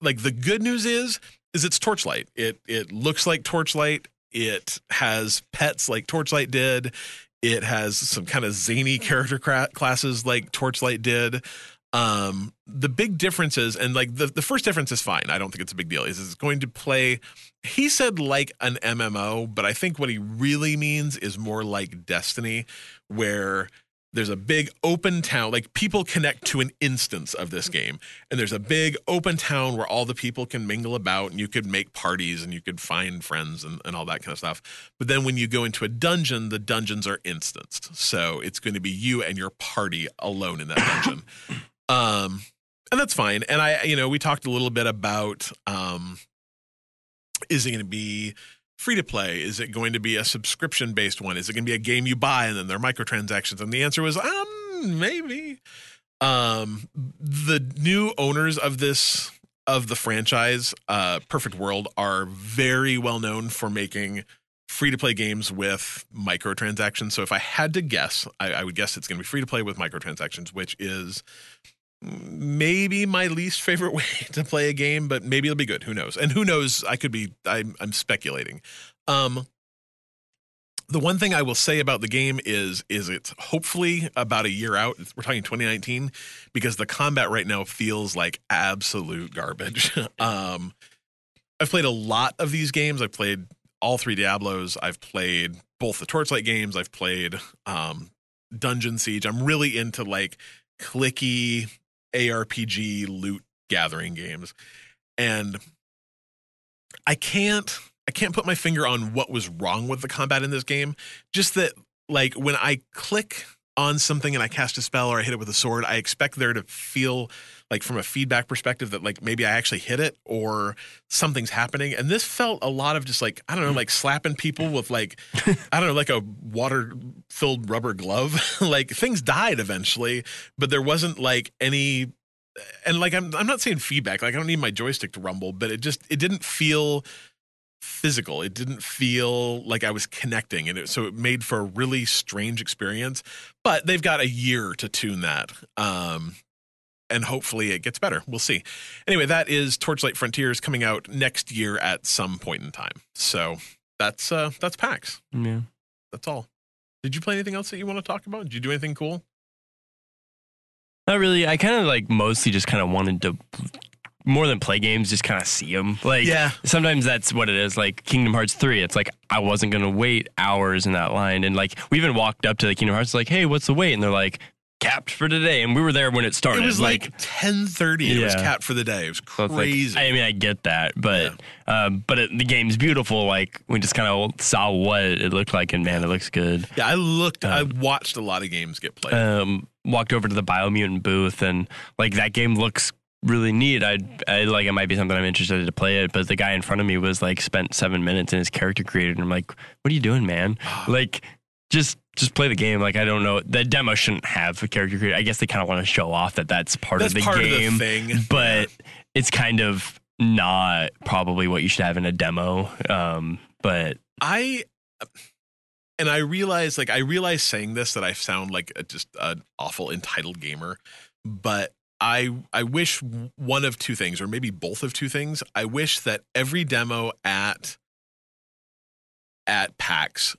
S1: like the good news is, is it's Torchlight. It it looks like Torchlight. It has pets like Torchlight did. It has some kind of zany character cra- classes like Torchlight did. Um, the big difference is, and like the, the first difference is fine. I don't think it's a big deal. Is it's going to play, he said like an MMO, but I think what he really means is more like Destiny, where there's a big open town like people connect to an instance of this game. And there's a big open town where all the people can mingle about and you could make parties and you could find friends and, and all that kind of stuff. But then when you go into a dungeon the dungeons are instanced. So it's going to be you and your party alone in that dungeon. Um and that's fine. And i you know we talked a little bit about um is it going to be free to play? Is it going to be a subscription based one? Is it going to be a game you buy and then there are microtransactions? And the answer was, um, maybe. Um, the new owners of this of the franchise, uh, Perfect World, are very well known for making free to play games with microtransactions. So if I had to guess, I, I would guess it's going to be free to play with microtransactions, which is maybe my least favorite way to play a game, but maybe it'll be good. Who knows? And who knows? I could be. I'm, I'm speculating. Um, the one thing I will say about the game is is it's hopefully about a year out. We're talking 2019 because the combat right now feels like absolute garbage. um, I've played a lot of these games. I've played all three Diablos. I've played both the Torchlight games. I've played um, Dungeon Siege. I'm really into like clicky ARPG loot gathering games. And I can't I can't put my finger on what was wrong with the combat in this game. Just that like when I click on something and I cast a spell or I hit it with a sword, I expect there to feel like from a feedback perspective that like maybe I actually hit it or something's happening. And this felt a lot of just like, I don't know, hmm. like slapping people with like, I don't know, like a water filled rubber glove. like things died eventually, but there wasn't like any and like I'm I'm not saying feedback. Like I don't need my joystick to rumble, but it just it didn't feel physical. It didn't feel like I was connecting, and it, so it made for a really strange experience. But they've got a year to tune that, um, and hopefully it gets better. We'll see. Anyway, that is Torchlight Frontiers coming out next year at some point in time. So that's uh, that's PAX.
S2: Yeah.
S1: That's all. Did you play anything else that you want to talk about? Did you do anything cool?
S2: Not really. I kind of like mostly just kind of wanted to more than play games, just kind of see them. Like,
S1: Yeah.
S2: sometimes that's what it is. Like Kingdom Hearts 3, it's like I wasn't going to wait hours in that line. And like, we even walked up to the Kingdom Hearts, like, hey, what's the wait? And they're like, capped for today. And we were there when it started.
S1: It was like, 10:30. It was capped for the day. It was
S2: so like-
S1: crazy.
S2: I mean, I get that, but um, but it, the game's beautiful. Like we just kind of saw what it looked like, and man, it looks good.
S1: yeah, I looked. I watched a lot of games get played.
S2: um, walked over to the Biomutant booth and like that game looks really neat. I I like it might be something I'm interested to play it, but the guy in front of me was like spent seven minutes in his character created, and I'm like, what are you doing, man? like just just play the game. Like I don't know, the demo shouldn't have a character creator. I guess they kind of want to show off that that's part
S1: That's
S2: of the
S1: part
S2: game,
S1: of the thing.
S2: but it's kind of not probably what you should have in a demo. Um, but
S1: I and I realize like I realize saying this that I sound like a, just an awful entitled gamer, but I I wish one of two things or maybe both of two things. I wish that every demo at at PAX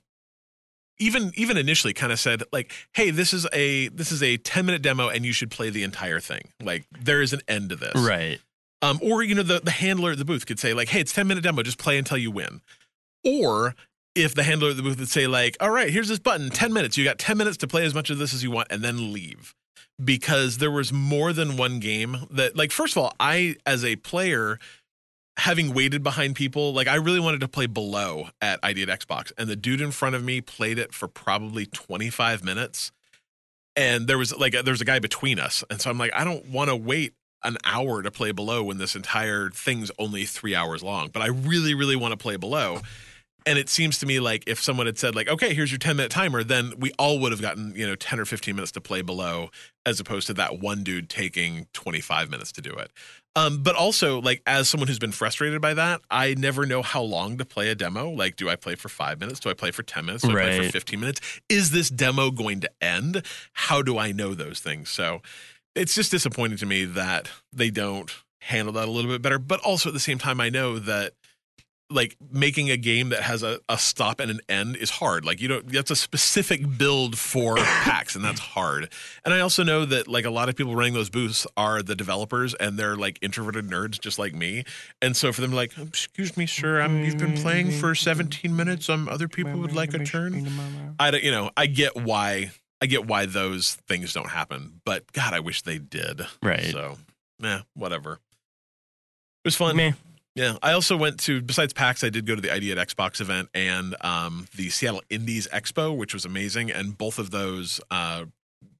S1: even even initially kind of said like hey this is a this is a 10 minute demo and you should play the entire thing like there is an end to this
S2: right,
S1: um, or you know the the handler at the booth could say like, "Hey, it's ten minute demo. Just play until you win." Or if the handler at the booth would say like, "All right, here's this button. Ten minutes. You got ten minutes to play as much of this as you want, and then leave." Because there was more than one game that, like, first of all, I as a player, having waited behind people, like I really wanted to play below at ID at Xbox, and the dude in front of me played it for probably twenty five minutes and there was like there was a guy between us and so i'm like i don't want to wait an hour to play below when this entire thing's only three hours long but i really really want to play below And it seems to me like if someone had said like, okay, here's your 10 minute timer, then we all would have gotten, you know, 10 or 15 minutes to play below as opposed to that one dude taking 25 minutes to do it. Um, but also like as someone who's been frustrated by that, I never know how long to play a demo. Like, do I play for five minutes? Do I play for 10 minutes? Do I play for 15 minutes? Is this demo going to end? How do I know those things? So it's just disappointing to me that they don't handle that a little bit better. But also at the same time, I know that like making a game that has a, a stop and an end is hard. Like you don't that's a specific build for PAX and that's hard. And I also know that like a lot of people running those booths are the developers and they're like introverted nerds just like me. And so for them like, excuse me, sir, I'm you've been playing for 17 minutes. Um other people would like a turn. I don't you know, I get why I get why those things don't happen. But God, I wish they did.
S2: Right.
S1: So yeah, whatever. It was fun.
S2: Meh.
S1: Yeah, I also went to besides PAX, I did go to the ID at Xbox event and um, the Seattle Indies Expo, which was amazing. And both of those, uh,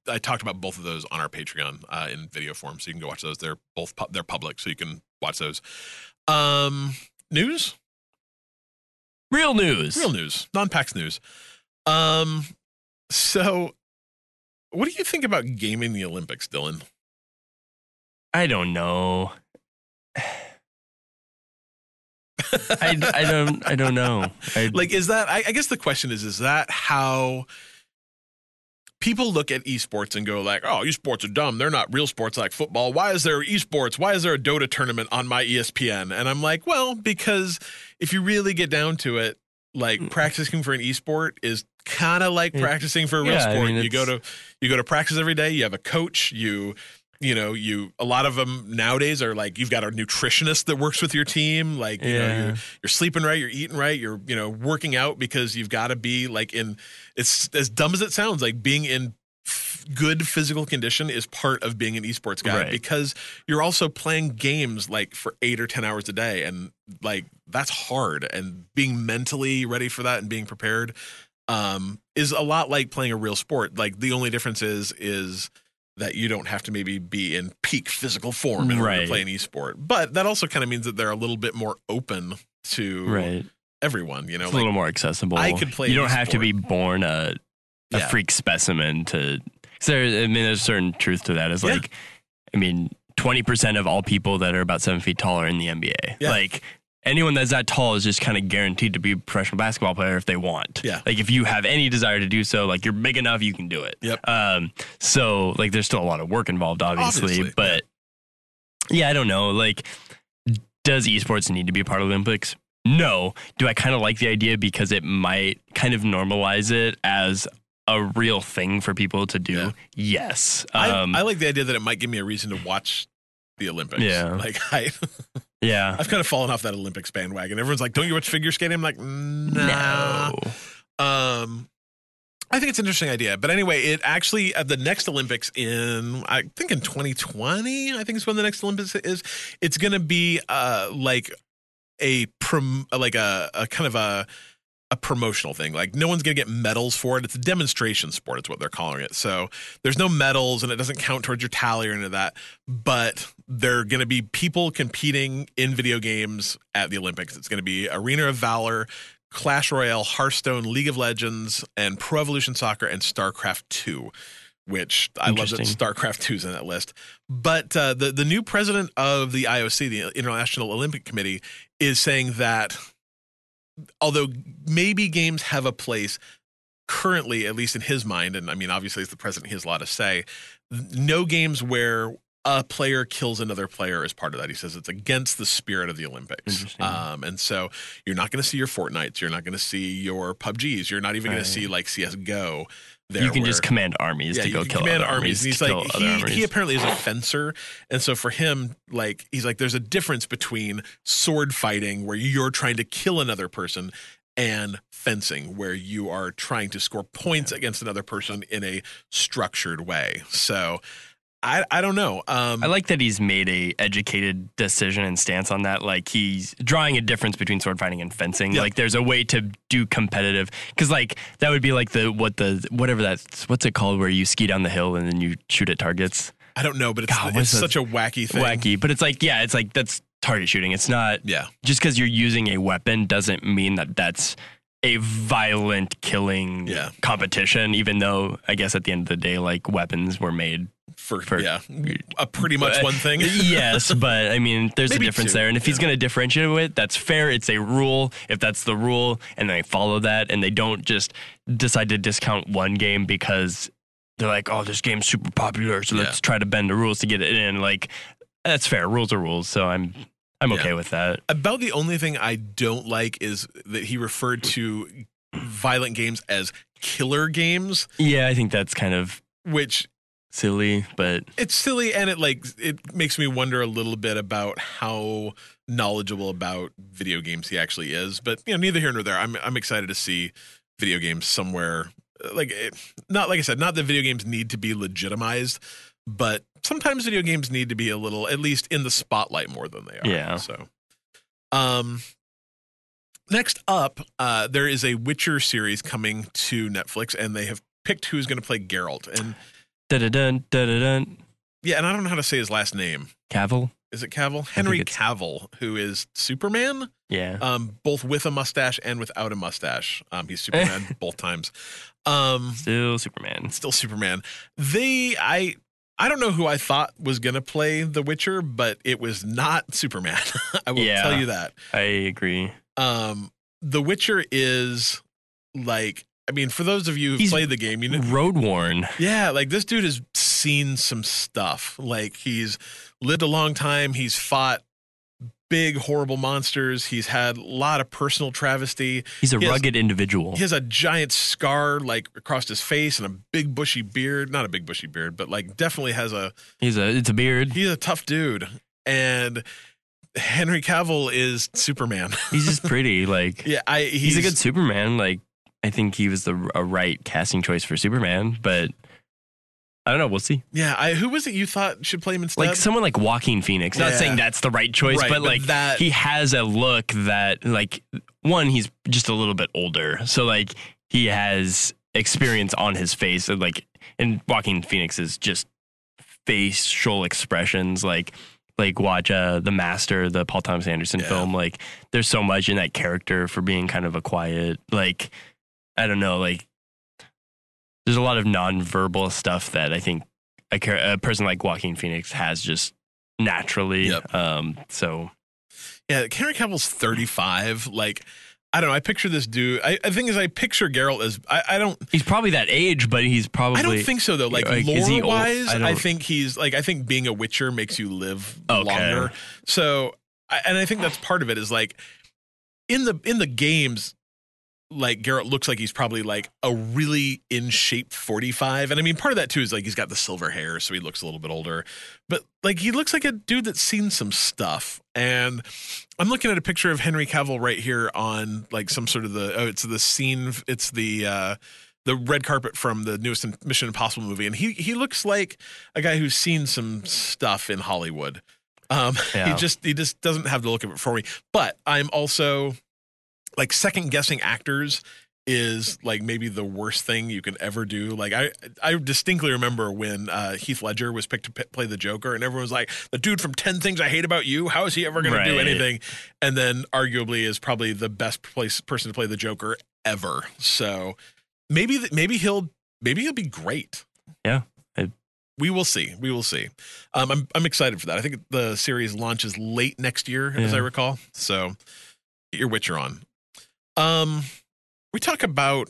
S1: I talked about both of those on our Patreon uh, in video form, so you can go watch those. They're both pu- they're public, so you can watch those. Um, news,
S2: Real news.
S1: real news, non PAX news. Um, so what do you think about gaming the Olympics, Dylan?
S2: I don't know. I, I don't I don't know. I,
S1: like is that I, I guess the question is is that how people look at esports and go like oh esports are dumb. They're not real sports like football. Why is there esports? Why is there a dota tournament on my espn and i'm like well because if you really get down to it like practicing for an esport is kind of like
S2: Mm.
S1: Practicing for a real
S2: yeah, I
S1: sport.
S2: mean,
S1: you go to you go to practice every day. You have a coach. You you know you a lot of them nowadays are like you've got a nutritionist that works with your team like you know, you're you're sleeping right you're eating right you're you know working out because you've got to be like in it's as dumb as it sounds like being in f- good physical condition is part of being an esports guy
S2: Right.
S1: because you're also playing games like for 8 or 10 hours a day and like that's hard and being mentally ready for that and being prepared um is a lot like playing a real sport like the only difference is is that you don't have to maybe be in peak physical form in order to play an esport. But that also kind of means that they're a little bit more open to
S2: right.
S1: everyone. You know,
S2: It's a little more accessible.
S1: I could play
S2: You don't have to be born a a
S1: Yeah.
S2: freak specimen to. there, I mean, there's a certain truth to that. Is
S1: Yeah.
S2: like, I mean, twenty percent of all people that are about seven feet tall are in the NBA.
S1: Yeah.
S2: Like anyone that's that tall is just kind of guaranteed to be a professional basketball player if they want.
S1: Yeah.
S2: Like if you have any desire to do so, like you're big enough, you can do it.
S1: Yep.
S2: Um. So like, there's still a lot of work involved, obviously,
S1: Obviously,
S2: but yeah, I don't know. Like, does esports need to be a part of the Olympics? No. Do I kind of like the idea because it might kind of normalize it as a real thing for people to do?
S1: Yeah.
S2: Yes.
S1: I,
S2: Um,
S1: I like the idea that it might give me a reason to watch the Olympics.
S2: Yeah.
S1: Like I
S2: yeah.
S1: I've kind of fallen off that Olympics bandwagon. Everyone's like, "Don't you watch figure skating?" I'm like, "Nah."
S2: No.
S1: Um, I think it's an interesting idea. But anyway, it actually at the next Olympics in I think in 2020, I think is when the next Olympics is. It's going to be uh like a prom like a, a kind of a a promotional thing. Like no one's going to get medals for it. It's a demonstration sport. It's what they're calling it. So there's no medals and it doesn't count towards your tally or any of that. But there are going to be people competing in video games at the Olympics. It's going to be Arena of Valor, Clash Royale, Hearthstone, League of Legends, and Pro Evolution Soccer and StarCraft 2. Which I love that StarCraft 2 is in that list. But uh, the, the new president of the IOC, the International Olympic Committee, is saying that although maybe games have a place currently, at least in his mind, and I mean, obviously, as the president, he has a lot to say. No games where a player kills another player is part of that. He says it's against the spirit of the Olympics. Um, and so you're not going to see your Fortnites, you're not going to see your PUBGs, you're not even going
S2: Right.
S1: to see like CS:GO. There,
S2: you can
S1: where-
S2: just command armies to
S1: you
S2: go
S1: can
S2: kill
S1: command armies. And he's like he, he apparently is a fencer, and so for him, like he's like, there's a difference between sword fighting where you're trying to kill another person and fencing where you are trying to score points against another person in a structured way. So I I don't know. Um,
S2: I like that he's made a educated decision and stance on that. Like he's drawing a difference between sword fighting and fencing.
S1: Yeah.
S2: Like there's a way to do competitive because like that would be like the what the whatever that's what's it called where you ski down the hill and then you shoot at targets.
S1: I don't know, but it's,
S2: God,
S1: it's such a wacky thing.
S2: Wacky, but it's like yeah, it's like that's target shooting. It's not
S1: Yeah.
S2: just because you're using a weapon doesn't mean that that's a violent killing
S1: Yeah.
S2: competition. Even though I guess at the end of the day, like weapons were made
S1: For,
S2: For-
S1: yeah, a pretty much
S2: But-
S1: one thing.
S2: yes, but I mean, there's
S1: Maybe
S2: a difference
S1: two,
S2: there. And if he's going to differentiate it, that's fair. It's a rule. If that's the rule, and they follow that, and they don't just decide to discount one game because they're like, "Oh, this game's super popular, so let's
S1: Yeah.
S2: try to bend the rules to get it in." Like, that's fair. Rules are rules. So I'm I'm
S1: Yeah.
S2: okay with that.
S1: About the only thing I don't like is that he referred to violent games as killer games,
S2: Yeah, I think that's kind of
S1: which
S2: silly, but
S1: it's silly and it like it makes me wonder a little bit about how knowledgeable about video games he actually is. But you know, neither here nor there. I'm I'm excited to see video games somewhere like it, not like I said, not that video games need to be legitimized, but sometimes video games need to be a little at least in the spotlight more than they are.
S2: Yeah.
S1: So um next up, uh there is a Witcher series coming to Netflix and they have picked who's going to play Geralt. And
S2: da da dun da da dun.
S1: yeah, and I don't know how to say his last name.
S2: Cavill.
S1: Is it Cavill? Henry
S2: it's-
S1: Cavill, who is Superman,
S2: Yeah.
S1: um, both with a mustache and without a mustache. Um, he's Superman both times. Um,
S2: Still Superman.
S1: still Superman. They, I, I don't know who I thought was gonna play The Witcher, but it was not Superman. I will
S2: Yeah.
S1: tell you that.
S2: I agree.
S1: Um, The Witcher is like, I mean, for those of you who
S2: He's
S1: played the game, you know,
S2: Road worn.
S1: yeah, like this dude has seen some stuff. Like he's lived a long time. He's fought big, horrible monsters. He's had a lot of personal travesty.
S2: He's a
S1: He has-
S2: rugged individual.
S1: He has a giant scar like across his face and a big bushy beard. Not a big bushy beard, but like definitely has a.
S2: He's a it's a beard.
S1: He's a tough dude, and Henry Cavill is Superman.
S2: He's just pretty. Like
S1: yeah, I. He's,
S2: he's, a good Superman. Like I think he was the a right casting choice for Superman, but I don't know. We'll see.
S1: Yeah, I. Who was it you thought should play him instead?
S2: Like someone like Joaquin Phoenix. Not
S1: Yeah.
S2: saying that's the right choice,
S1: Right,
S2: but
S1: but
S2: like
S1: that-
S2: he has a look that like one he's just a little bit older, so like he has experience on his face. And like and Joaquin Phoenix is just facial expressions like. Like watch uh, the Master, the Paul Thomas Anderson
S1: Yeah.
S2: film. Like there's so much in that character for being kind of a quiet, like I don't know, like there's a lot of nonverbal stuff that I think a, a person like Joaquin Phoenix has just naturally.
S1: Yep.
S2: Um, so
S1: Yeah, Henry Cavill's 35. Like, I don't know. I picture this dude. I, I think as I picture Geralt as I, I don't.
S2: he's probably that age, but he's probably
S1: I don't think so though. Like,
S2: Like,
S1: lore wise,
S2: I
S1: I, think he's like I think being a Witcher makes you live
S2: Okay.
S1: longer. So, I- and I think that's part of it is like in the in the games. Like Geralt looks like he's probably like a really in shape 45. And I mean, part of that too is like he's got the silver hair, so he looks a little bit older. But like he looks like a dude that's seen some stuff. And I'm looking at a picture of Henry Cavill right here on like some sort of the oh, it's the scene, it's the uh the red carpet from the newest Mission Impossible movie, and he he looks like a guy who's seen some stuff in Hollywood. Um,
S2: Yeah.
S1: he just he just doesn't have the look of it for me. But I'm also like second guessing actors is like maybe the worst thing you could ever do. Like I I distinctly remember when uh, Heath Ledger was picked to p- play the Joker, and everyone was like, "The dude from Ten Things I Hate About You. How is he ever going to do anything?" And then arguably is probably the best place person to play the Joker ever. So maybe th- maybe he'll maybe he'll be great.
S2: Yeah, I-
S1: we will see. We will see. Um, I'm I'm excited for that. I think the series launches late next year, as I recall. So get your Witcher on. Um, we talk about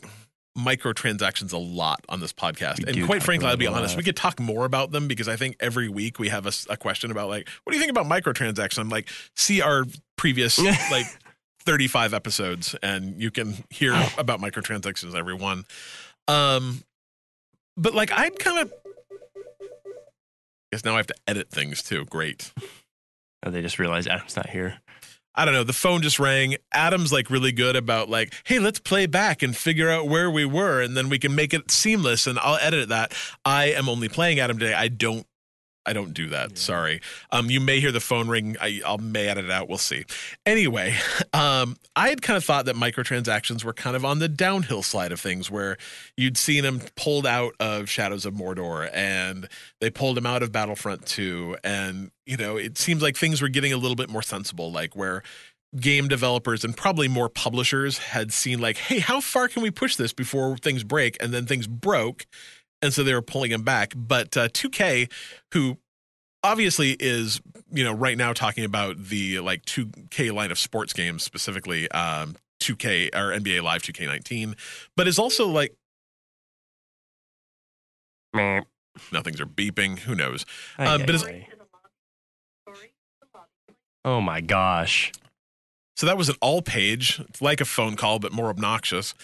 S1: microtransactions a lot on this podcast,
S2: We
S1: and quite frankly, I'll be honest,
S2: lot.
S1: we could talk more about them because I think every week we have a question about like, what do you think about microtransactions? I'm like, see our previous like 35 episodes, and you can hear about microtransactions every one. Um, but like, I'd kind of. Guess now I have to edit things too. Great.
S2: Oh, they just realized Adam's not here.
S1: I don't know. The phone just rang. Adam's like really good about like, hey, let's play back and figure out where we were, and then we can make it seamless. And I'll edit that. I am only playing Adam today. I don't I don't do that. Sorry. Um, you may hear the phone ring. I, I'll may edit it out. We'll see. Anyway, um, I had kind of thought that microtransactions were kind of on the downhill slide of things, where you'd seen them pulled out of Shadows of Mordor, and they pulled them out of Battlefront 2, and you know, it seems like things were getting a little bit more sensible, like where game developers and probably more publishers had seen like hey how far can we push this before things break and then things broke and so they were pulling him back. But uh, 2K, who obviously is you know right now talking about the like 2K line of sports games specifically, um, 2K or NBA Live 2K19, but is also like nothing's are beeping. Who knows? Um, but it's-
S2: oh my gosh.
S1: So that was an all page. It's like a phone call, but more obnoxious.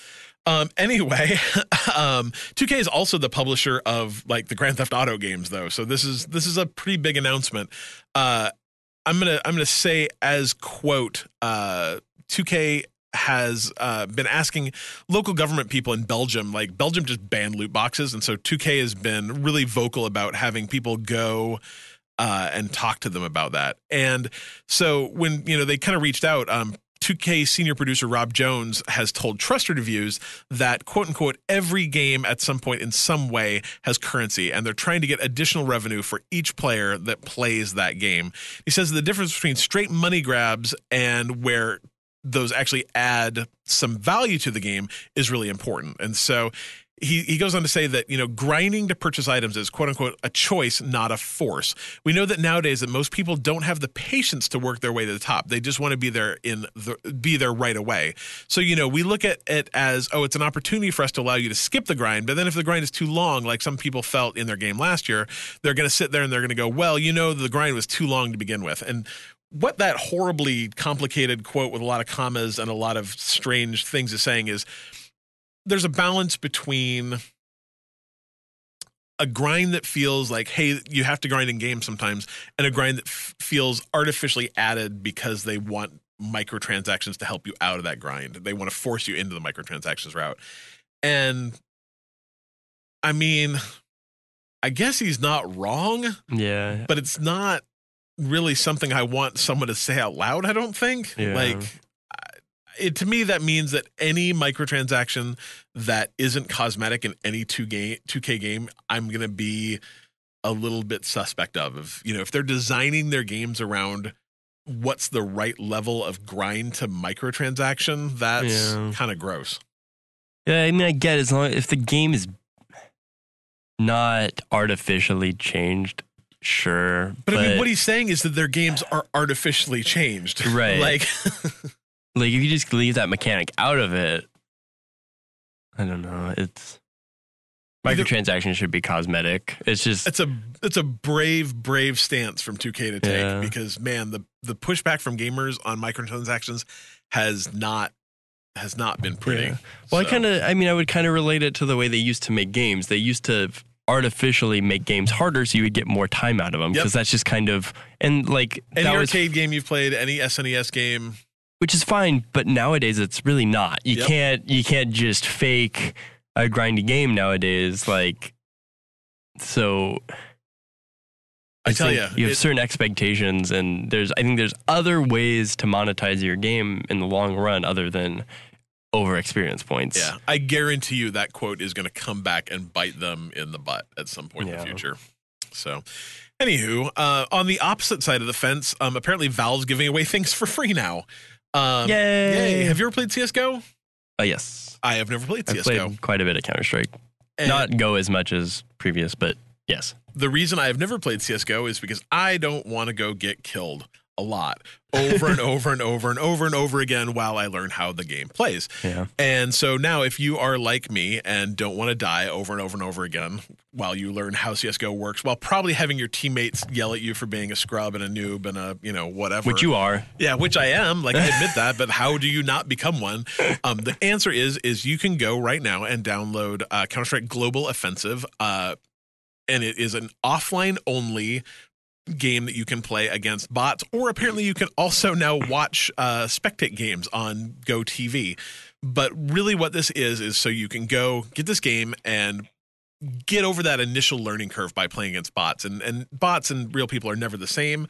S1: Um, anyway, um, 2K is also the publisher of like the Grand Theft Auto games, though. So this is this is a pretty big announcement. Uh, I'm gonna I'm gonna say as quote uh, 2K has uh, been asking local government people in Belgium, like Belgium just banned loot boxes, and so 2K has been really vocal about having people go uh, and talk to them about that. And so when you know they kind of reached out, um, 2K senior producer Rob Jones has told Trusted Reviews that quote unquote every game at some point in some way has currency, and they're trying to get additional revenue for each player that plays that game. He says the difference between straight money grabs and where those actually add some value to the game is really important. And so he, he goes on to say that you know grinding to purchase items is quote unquote a choice not a force. We know that nowadays that most people don't have the patience to work their way to the top. They just want to be there in the be there right away. So you know we look at it as oh it's an opportunity for us to allow you to skip the grind. But then if the grind is too long like some people felt in their game last year they're going to sit there and they're going to go well you know the grind was too long to begin with. And what that horribly complicated quote with a lot of commas and a lot of strange things is saying is there's a balance between a grind that feels like hey you have to grind in games sometimes and a grind that f- feels artificially added because they want microtransactions to help you out of that grind they want to force you into the microtransactions route and i mean i guess he's not wrong
S2: Yeah.
S1: but it's not really something I want someone to say out loud. I don't think.
S2: Yeah.
S1: Like, it to me that means that any microtransaction that isn't cosmetic in any two game two K game, I'm gonna be a little bit suspect of. If you know, if they're designing their games around what's the right level of grind to microtransaction, that's
S2: Yeah.
S1: kind of gross.
S2: Yeah, I mean, I get it, as long if the game is not artificially changed, sure.
S1: But, I mean, what he's saying is that their games are artificially changed,
S2: Right.
S1: Like,
S2: like if you just leave that mechanic out of it, I don't know. It's microtransactions should be cosmetic. It's just
S1: it's a it's a brave brave stance from 2K to take
S2: Yeah.
S1: because man the the pushback from gamers on microtransactions has not has not been pretty.
S2: Yeah. Well, I kind of, I mean, I would kind of relate it to the way they used to make games. They used to artificially make games harder so you would get more time out of them
S1: Yep.
S2: because that's just kind of, and like,
S1: any
S2: was,
S1: arcade game you've played, any SNES game,
S2: which is fine, but nowadays it's really not. You
S1: Yep.
S2: can't, you can't just fake a grindy game nowadays. Like, so.
S1: I tell
S2: think
S1: ya,
S2: you have
S1: it-
S2: certain expectations, and there's, I think there's other ways to monetize your game in the long run other than over experience points.
S1: yeah, I guarantee you that quote is going to come back and bite them in the butt at some point in the future. So, anywho, uh, on the opposite side of the fence, um, apparently Valve's giving away things for free now. Um,
S2: Yay!
S1: Yay! Have you ever played CS:GO?
S2: Uh, yes.
S1: I have never played
S2: I've
S1: CS:GO.
S2: played quite a bit of Counter Strike. Not Go as much as previous, but yes.
S1: the reason I have never played CS:GO is because I don't want to go get killed a lot over and over and over and over and over again while I learn how the game plays.
S2: Yeah.
S1: And so now if you are like me and don't want to die over and over and over again while you learn how CS:GO works while probably having your teammates yell at you for being a scrub and a noob and a, you know, whatever.
S2: Which you are.
S1: Yeah, which I am. Like I admit that, but how do you not become one? Um, the answer is is you can go right now and download uh, Counter Strike Global Offensive, uh, and it is an offline only game that you can play against bots, or apparently you can also now watch uh, spectate games on Go TV. But really, what this is is so you can go get this game and get over that initial learning curve by playing against bots. And and bots and real people are never the same.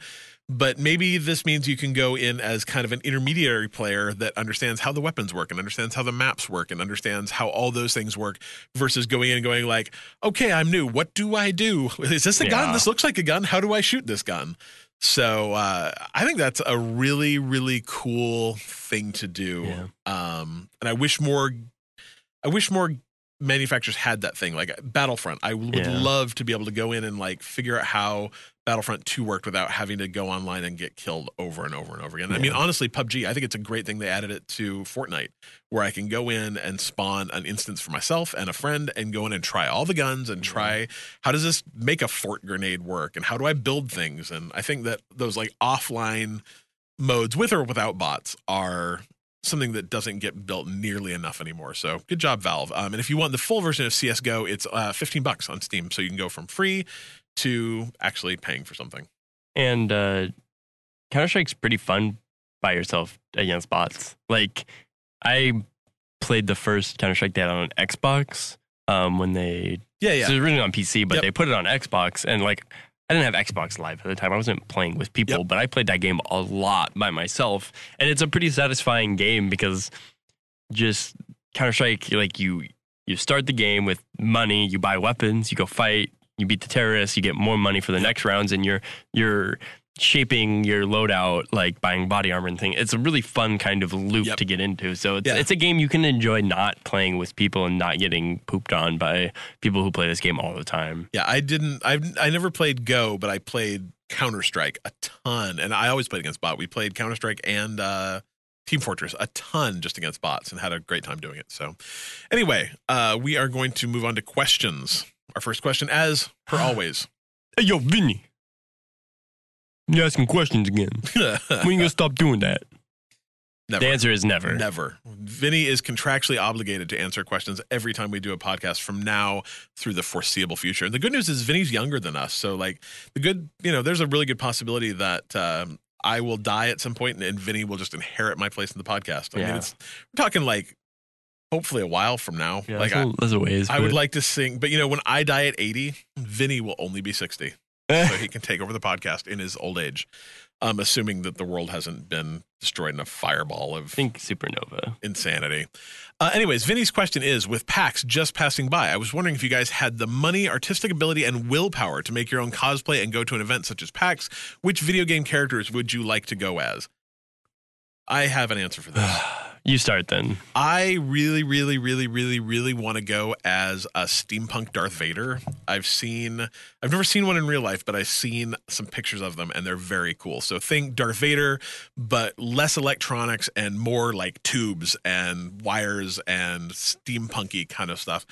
S1: But maybe this means you can go in as kind of an intermediary player that understands how the weapons work and understands how the maps work and understands how all those things work versus going in and going like, okay, I'm new. What do I do? Is this a gun? This looks like a gun. How do I shoot this gun? So uh, I think that's a really, really cool thing to do.
S2: Yeah.
S1: Um, and I wish more, I wish more manufacturers had that thing like Battlefront. I would
S2: Yeah.
S1: love to be able to go in and like figure out how Battlefront 2 worked without having to go online and get killed over and over and over again. I mean, honestly, PUBG, I think it's a great thing they added it to Fortnite where I can go in and spawn an instance for myself and a friend and go in and try all the guns and try how does this make a fort grenade work and how do I build things? And I think that those like offline modes with or without bots are something that doesn't get built nearly enough anymore. So good job, Valve. Um, and if you want the full version of CS:GO, it's uh, 15 bucks on Steam, so you can go from free to actually paying for something.
S2: And uh, Counter Strike's pretty fun by yourself against bots. Like I played the first Counter Strike they had on Xbox um, when they
S1: Yeah, yeah
S2: it was originally on PC, but
S1: Yep.
S2: they put it on Xbox, and like I didn't have Xbox Live at the time. I wasn't playing with people,
S1: Yep.
S2: but I played that game a lot by myself, and it's a pretty satisfying game because just Counter Strike, like you you start the game with money, you buy weapons, you go fight, you beat the terrorists, you get more money for the next rounds, and you're you're shaping your loadout like buying body armor and thing. It's a really fun kind of loop
S1: Yep.
S2: to get into. So it's
S1: Yeah.
S2: it's a game you can enjoy not playing with people and not getting pooped on by people who play this game all the time.
S1: Yeah, I didn't. I I never played Go, but I played Counter Strike a ton, and I always played against bot. We played Counter Strike and uh, Team Fortress a ton just against bots, and had a great time doing it. So, anyway, uh, we are going to move on to questions. Our first question, as per always.
S2: Hey yo, Vinny. You're asking questions again. When you gonna stop doing that?
S1: never.
S2: The answer is never.
S1: Never. Vinny is contractually obligated to answer questions every time we do a podcast from now through the foreseeable future. And the good news is Vinny's younger than us. So, like, the good, you know, there's a really good possibility that um, I will die at some point and, and Vinny will just inherit my place in the podcast. I mean, it's, we're talking like hopefully a while from now.
S2: Yeah,
S1: like,
S2: that's,
S1: I,
S2: a, that's a ways.
S1: I would like to sing, but you know, when I die at 80, Vinny will only be 60 so he can take over the podcast in his old age. Um, assuming that the world hasn't been destroyed in a fireball of
S2: think Supernova.
S1: insanity. Uh, anyways, Vinny's question is with PAX just passing by, I was wondering if you guys had the money, artistic ability, and willpower to make your own cosplay and go to an event such as PAX, which video game characters would you like to go as? I have an answer for this.
S2: you start then.
S1: I really, really, really, really, really want to go as a steampunk Darth Vader. I've seen, I've never seen one in real life, but I've seen some pictures of them and they're very cool. So think Darth Vader, but less electronics and more like tubes and wires and steampunky kind of stuff.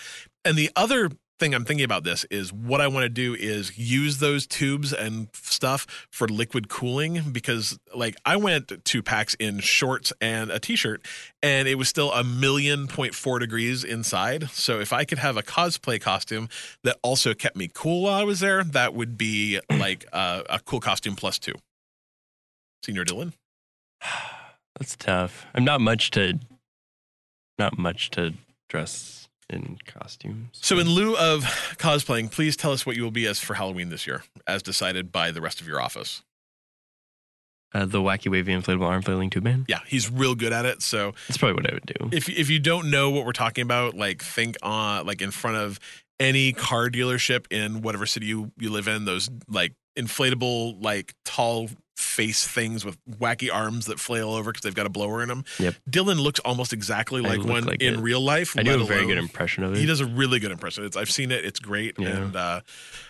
S1: And the other thing I'm thinking about this is what I want to do is use those tubes and stuff for liquid cooling because like I went to PAX in shorts and a t-shirt and it was still a million point four degrees inside. So if I could have a cosplay costume that also kept me cool while I was there, that would be like uh, a cool costume plus two. Senior Dylan.
S2: That's tough. I'm not much to not much to dress in costumes.
S1: So in lieu of cosplaying, please tell us what you will be as for Halloween this year, as decided by the rest of your office.
S2: uh, the wacky wavy inflatable arm flailing tube man.
S1: Yeah, he's real good at it. So
S2: That's probably what I would do.
S1: if if you don't know what we're talking about, like think on like in front of any car dealership in whatever city you, you live in, those like inflatable, like tall face things with wacky arms that flail over because they've got a blower in them.
S2: Yep.
S1: Dylan looks almost exactly like
S2: look
S1: one
S2: like
S1: in
S2: it.
S1: real life.
S2: I do a very good impression of it.
S1: He does a really good impression. It's, I've seen it. It's great,
S2: Yeah.
S1: and uh,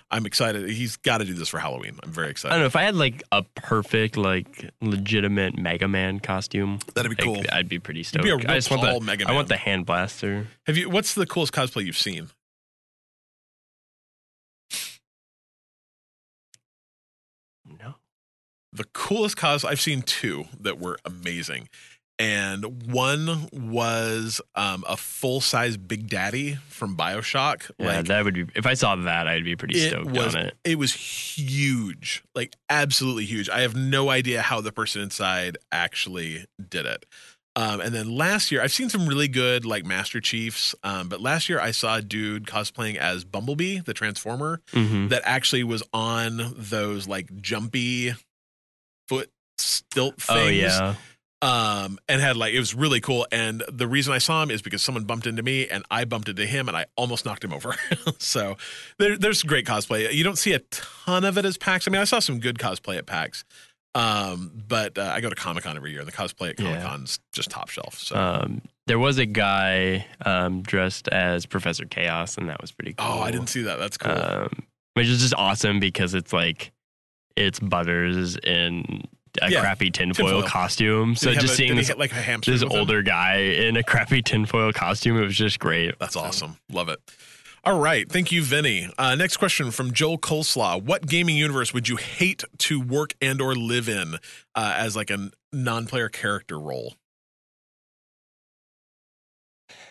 S1: I'm excited. He's got to do this for Halloween. I'm very excited.
S2: I don't know if I had like a perfect, like legitimate Mega Man costume.
S1: That'd be
S2: like,
S1: cool.
S2: I'd be pretty stoked.
S1: be a real
S2: I just want the
S1: Mega Man.
S2: I want the hand blaster.
S1: Have you? What's the coolest cosplay you've seen? The coolest cos I've seen two that were amazing. And one was um, a full size Big Daddy from Bioshock.
S2: Yeah,
S1: like
S2: that would be. If I saw that, I'd be pretty stoked
S1: was
S2: on it.
S1: it was huge. Like absolutely huge. I have no idea how the person inside actually did it. Um, and then last year, I've seen some really good like Master Chiefs. Um, but last year, I saw a dude cosplaying as Bumblebee, the Transformer,
S2: Mhm.
S1: that actually was on those like jumpy stilt things.
S2: Oh yeah.
S1: Um, and had like it was really cool. And the reason I saw him is because someone bumped into me and I bumped into him and I almost knocked him over. so there, there's great cosplay. You don't see a ton of it as PAX. I mean, I saw some good cosplay at PAX. Um, but uh, I go to Comic Con every year. And the cosplay at Comic Con's just top shelf. So
S2: Um, there was a guy um, dressed as Professor Chaos, and that was pretty cool.
S1: oh, I didn't see that. That's cool.
S2: Um, which is just awesome because it's like it's Butters in a
S1: Yeah,
S2: crappy tinfoil,
S1: tinfoil.
S2: costume. So just
S1: a-
S2: seeing this,
S1: like a
S2: this
S1: with him?
S2: older guy in a crappy tinfoil costume, it was just great.
S1: That's awesome. Love it. All right. Thank you, Vinny. Uh, next question from Joel Coleslaw. What gaming universe would you hate to work and or live in uh, as like a non-player character role?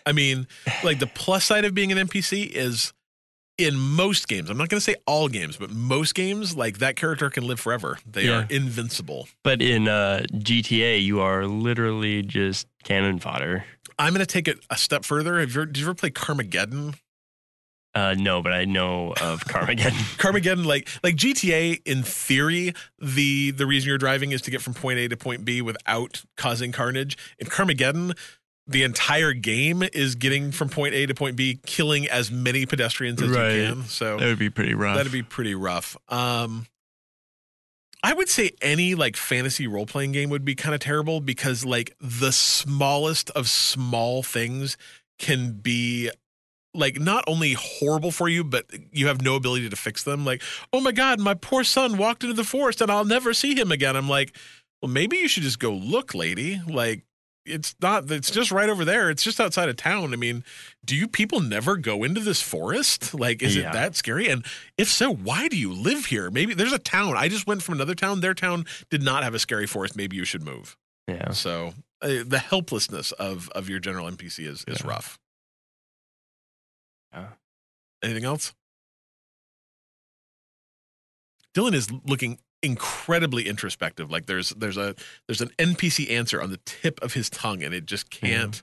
S1: I mean, like the plus side of being an NPC is in most games. I'm not going to say all games, but most games, like that character can live forever. They
S2: Yeah.
S1: are invincible.
S2: But in uh, GTA, you are literally just cannon fodder.
S1: I'm going to take it a step further. Have you ever, did you ever play Carmageddon?
S2: Uh, no, but I know of Carmageddon.
S1: Carmageddon, like like GTA, in theory, the the reason you're driving is to get from point A to point B without causing carnage. In Carmageddon, the entire game is getting from point A to point B, killing as many pedestrians as
S2: Right.
S1: you can. So that
S2: would be pretty rough.
S1: that'd be pretty rough. Um, I would say any like fantasy role playing game would be kind of terrible because like the smallest of small things can be like not only horrible for you, but you have no ability to fix them. Like, oh my God, my poor son walked into the forest and I'll never see him again. I'm like, well, maybe you should just go look, lady. Like, it's not, it's just right over there. It's just outside of town. I mean, do you people never go into this forest? Like, is it that scary? And if so, why do you live here? Maybe there's a town. I just went from another town. Their town did not have a scary forest. Maybe you should move.
S2: yeah.
S1: So uh, the helplessness of of your general NPC is is
S2: Yeah.
S1: rough.
S2: Yeah.
S1: Anything else? Dylan is looking incredibly introspective. Like there's there's a there's an NPC answer on the tip of his tongue, and it just can't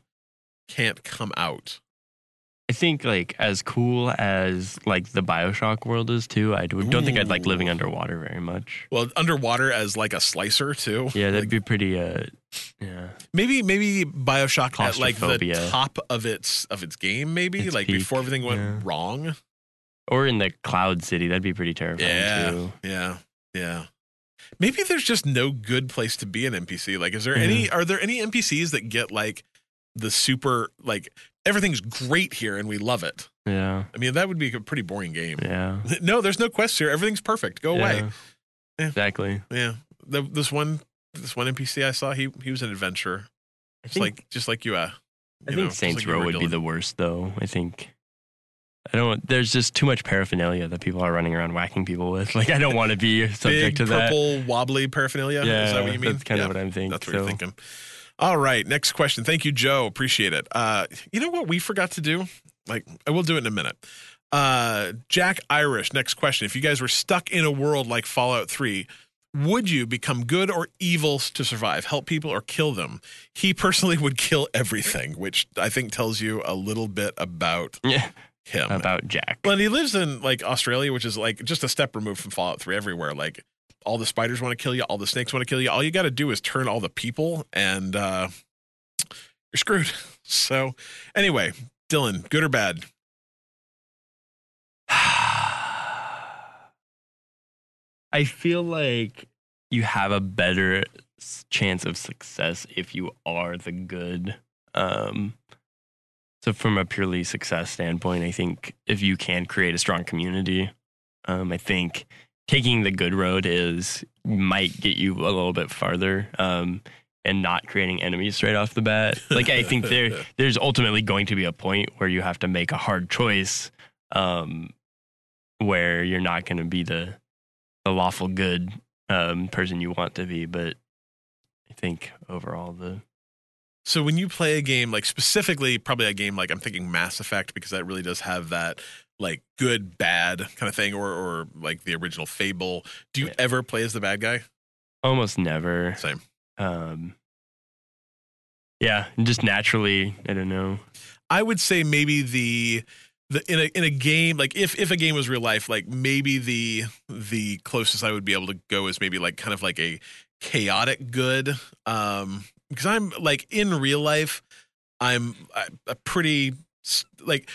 S1: can't come out.
S2: I think like as cool as like the Bioshock world is too. I do- don't think I'd like living underwater very much.
S1: Well, underwater as like a splicer too.
S2: Yeah, that'd
S1: Like,
S2: be pretty. Uh, yeah,
S1: maybe maybe Bioshock at like the top of its of its game. Maybe
S2: Its
S1: like
S2: peak,
S1: before everything went
S2: yeah.
S1: wrong.
S2: or in the Cloud City, that'd be pretty terrifying
S1: Yeah,
S2: too.
S1: yeah, yeah. Maybe there's just no good place to be an NPC. Like, is there any? Are there any NPCs that get like the super like everything's great here and we love it?
S2: Yeah,
S1: I mean, that would be a pretty boring game.
S2: yeah.
S1: No, there's no quests here. Everything's perfect. Go away.
S2: Yeah.
S1: Yeah.
S2: Exactly.
S1: Yeah. The, this one, this one NPC I saw, he he was an adventurer. Just like just like you. Uh,
S2: I
S1: you
S2: think
S1: know,
S2: Saints
S1: like
S2: Row would be the worst though. I think. I don't. There's just too much paraphernalia that people are running around whacking people with. Like I don't want to be
S1: Big
S2: subject to that.
S1: purple wobbly paraphernalia.
S2: Yeah,
S1: is that what you mean?
S2: that's kind
S1: Yeah.
S2: of what I'm thinking.
S1: That's what
S2: so.
S1: you're thinking. All right, next question. Thank you, Joe. Appreciate it. Uh, you know what we forgot to do? Like, I will do it in a minute. Uh, Jack Irish. Next question. If you guys were stuck in a world like Fallout Three, would you become good or evil to survive? Help people or kill them? He personally would kill everything, which I think tells you a little bit about
S2: Yeah,
S1: him.
S2: about Jack.
S1: Well, and he lives in like Australia, which is like just a step removed from Fallout 3 everywhere. Like all the spiders want to kill you, all the snakes want to kill you. All you got to do is turn all the people and uh you're screwed. So, anyway, Dylan, good or bad?
S2: I feel like you have a better chance of success if you are the good. Um, so, from a purely success standpoint, I think if you can create a strong community, um, I think taking the good road is might get you a little bit farther. Um, and not creating enemies straight off the bat. Like I think there there's ultimately going to be a point where you have to make a hard choice um, where you're not going to be the the lawful good um, person you want to be. But I think overall, the
S1: So when you play a game like specifically probably a game like I'm thinking Mass Effect because that really does have that like good bad kind of thing or or like the original Fable, do you
S2: Yeah.
S1: ever play as the bad guy?
S2: almost never.
S1: Same.
S2: Um, Yeah, just naturally, I don't know.
S1: I would say maybe the the in a in a game like if if a game was real life, like maybe the the closest I would be able to go is maybe like kind of like a chaotic good. Um, because I'm like in real life, I'm a, a pretty like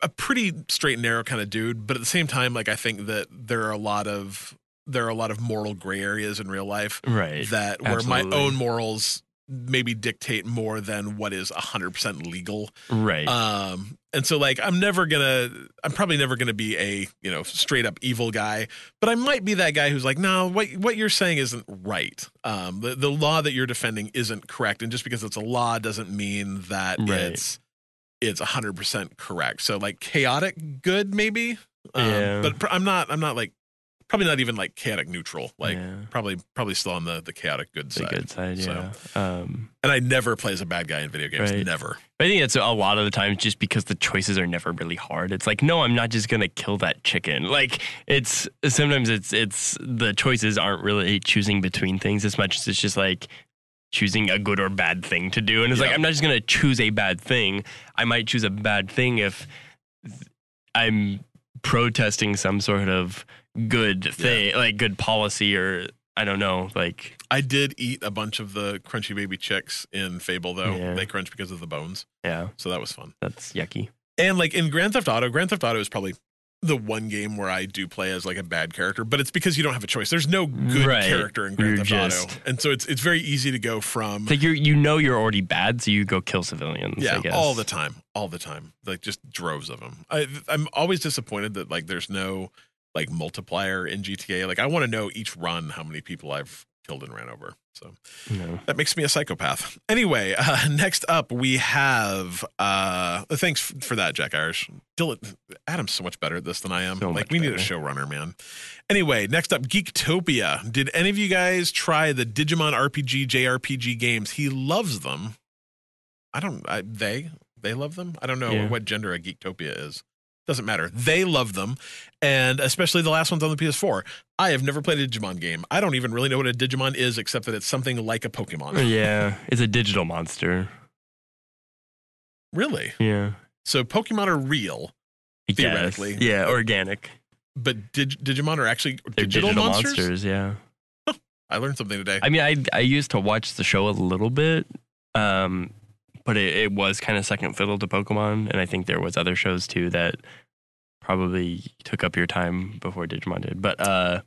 S1: a pretty straight and narrow kind of dude, but at the same time, like I think that there are a lot of there are a lot of moral gray areas in real life
S2: Right.
S1: that where my own morals maybe dictate more than what is 100% legal
S2: Right.
S1: um and so like i'm never gonna i'm probably never gonna be a you know straight up evil guy but i might be that guy who's like no what what you're saying isn't right um the, the law that you're defending isn't correct and just because it's a law doesn't mean that
S2: Right.
S1: it's it's 100% correct so like chaotic good maybe um,
S2: Yeah.
S1: but pr- i'm not i'm not like probably not even like chaotic neutral like
S2: yeah.
S1: probably probably still on the the chaotic good
S2: The
S1: side.
S2: good side,
S1: So-
S2: yeah. Um,
S1: And I never play as a bad guy in video games.
S2: Right.
S1: Never.
S2: I think that's a lot of the times just because the choices are never really hard. It's like, no, I'm not just gonna kill that chicken. Like it's sometimes it's it's the choices aren't really choosing between things as much as it's just like choosing a good or bad thing to do. And it's like I'm not just gonna choose a bad thing. I might choose a bad thing if I'm protesting some sort of good thing, like good policy or I don't know, like
S1: I did eat a bunch of the crunchy baby chicks in Fable though.
S2: Yeah.
S1: They crunch because of the bones.
S2: yeah,
S1: So that was fun.
S2: that's yucky.
S1: And like in Grand Theft Auto, Grand Theft Auto is probably the one game where I do play as like a bad character, but it's because you don't have a choice. There's no good
S2: Right.
S1: character in Grand
S2: You're
S1: Theft
S2: just-
S1: Auto. And so it's it's very easy to go from
S2: like you you know you're already bad, so you go kill civilians.
S1: yeah,
S2: I guess.
S1: all the time, all the time, like just droves of them. I, I'm always disappointed that like there's no like multiplier in GTA. Like I want to know each run how many people I've killed and ran over. So
S2: No.
S1: that makes me a psychopath. Anyway, uh, next up we have. uh Thanks for that, Jack Irish. Dylan, Adam's so much better at this than I am.
S2: So
S1: like we need a showrunner, man. Anyway, next up, Geektopia. Did any of you guys try the Digimon RPG JRPG games? He loves them. I don't. I, they they love them. I don't know
S2: Yeah.
S1: what gender a Geektopia is. Doesn't matter. They love them, and especially the last ones on the PS4. I have never played a Digimon game. I don't even really know what a Digimon is, except that it's something like a Pokemon.
S2: Yeah, it's a digital monster.
S1: Really?
S2: Yeah,
S1: So Pokemon are real,
S2: I guess.
S1: Theoretically.
S2: Yeah, organic.
S1: but dig- Digimon are actually
S2: They're
S1: digital,
S2: digital,
S1: monsters?
S2: monsters? Yeah.
S1: I learned something today.
S2: I mean, I I used to watch the show a little bit, um, but it, it was kind of second fiddle to Pokemon, and I think there was other shows too that probably took up your time before Digimon did. But uh,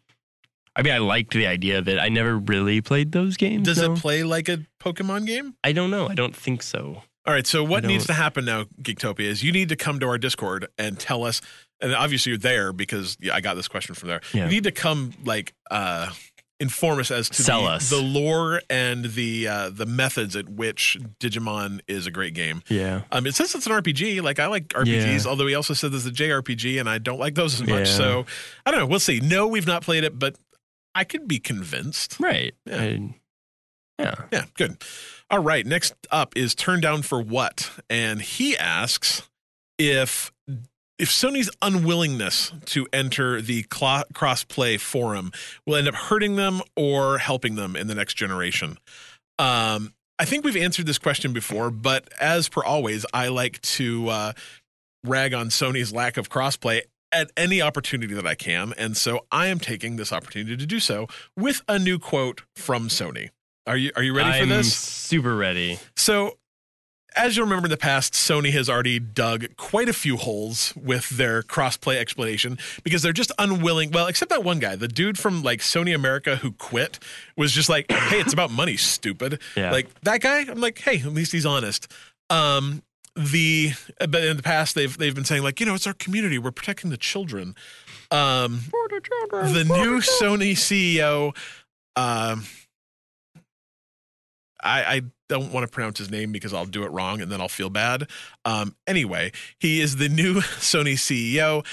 S2: I mean, I liked the idea of it. I never really played those games.
S1: Does
S2: though.
S1: it play like a Pokemon game?
S2: I don't know. I don't think so.
S1: All right. So what needs to happen now, Geektopia, is you need to come to our Discord and tell us. And obviously you're there because yeah, I got this question from there.
S2: Yeah.
S1: You need to come like uh, inform us as to
S2: Sell
S1: the,
S2: us.
S1: the lore and the uh, the methods at which Digimon is a great game.
S2: Yeah.
S1: Um, it says it's an RPG. Like I like RPGs,
S2: Yeah.
S1: although he also said there's a JRPG, and I don't like those as much.
S2: Yeah.
S1: So I don't know. We'll see. No, we've not played it, but I could be convinced.
S2: Right.
S1: Yeah.
S2: I- yeah.
S1: Yeah, good. All right. Next up is Turn Down for What? And he asks if if Sony's unwillingness to enter the cl- crossplay forum will end up hurting them or helping them in the next generation. Um, I think we've answered this question before, but as per always, I like to uh, rag on Sony's lack of crossplay at any opportunity that I can. And so I am taking this opportunity to do so with a new quote from Sony. Are you are you ready for
S2: I'm
S1: this?
S2: super ready.
S1: So, as you'll remember in the past, Sony has already dug quite a few holes with their crossplay explanation because they're just unwilling. Well, except that one guy, the dude from like Sony America who quit, was just like, "Hey, it's about money, stupid."
S2: Yeah.
S1: Like that guy, I'm like, "Hey, at least he's honest." Um, the but in the past they've they've been saying like, you know, it's our community, we're protecting the children. Um, the children, the new Sony CEO, um, I, I don't want to pronounce his name because I'll do it wrong and then I'll feel bad. Um, anyway, he is the new Sony CEO.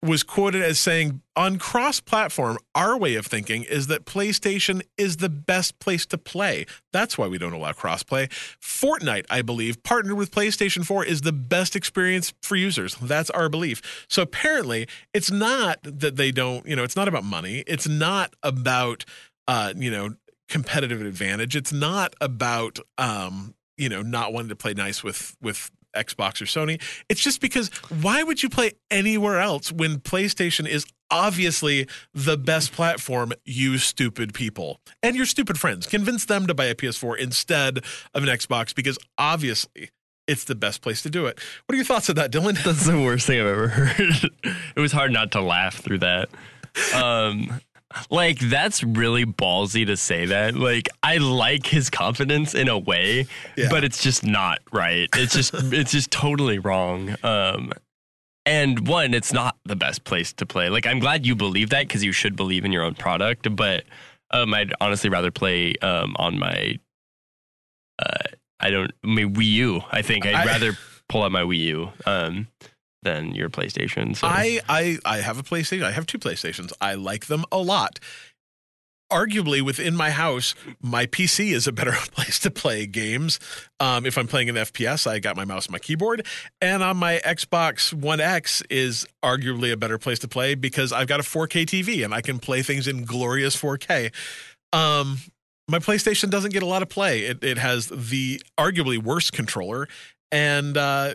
S1: Was quoted as saying, on cross platform, our way of thinking is that PlayStation is the best place to play. That's why we don't allow crossplay. Fortnite, I believe, partnered with PlayStation 4 is the best experience for users. That's our belief. So apparently, it's not that they don't, you know, it's not about money. It's not about, uh, you know, competitive advantage. It's not about um, you know not wanting to play nice with with Xbox or Sony. It's just because why would you play anywhere else when PlayStation is obviously the best platform, you stupid people and your stupid friends. Convince them to buy a PS4 instead of an Xbox because obviously it's the best place to do it. What are your thoughts on that, Dylan?
S2: That's the worst thing I've ever heard. it was hard not to laugh through that. Um, like that's really ballsy to say that. Like I like his confidence in a way,
S1: Yeah.
S2: but it's just not right. It's just it's just totally wrong. Um, and one, it's not the best place to play. Like I'm glad you believe that because you should believe in your own product. But um, I'd honestly rather play um, on my. Uh, I don't. My Wii U. I think I'd
S1: I-
S2: rather pull out my Wii U um, than your PlayStation. So.
S1: I, I I have a PlayStation. I have two PlayStations. I like them a lot. Arguably, within my house, my PC is a better place to play games. Um, if I'm playing an FPS, I got my mouse and my keyboard. And on my Xbox One X is arguably a better place to play because I've got a 4K TV and I can play things in glorious 4K. Um, my PlayStation doesn't get a lot of play. It, it has the arguably worst controller, and uh,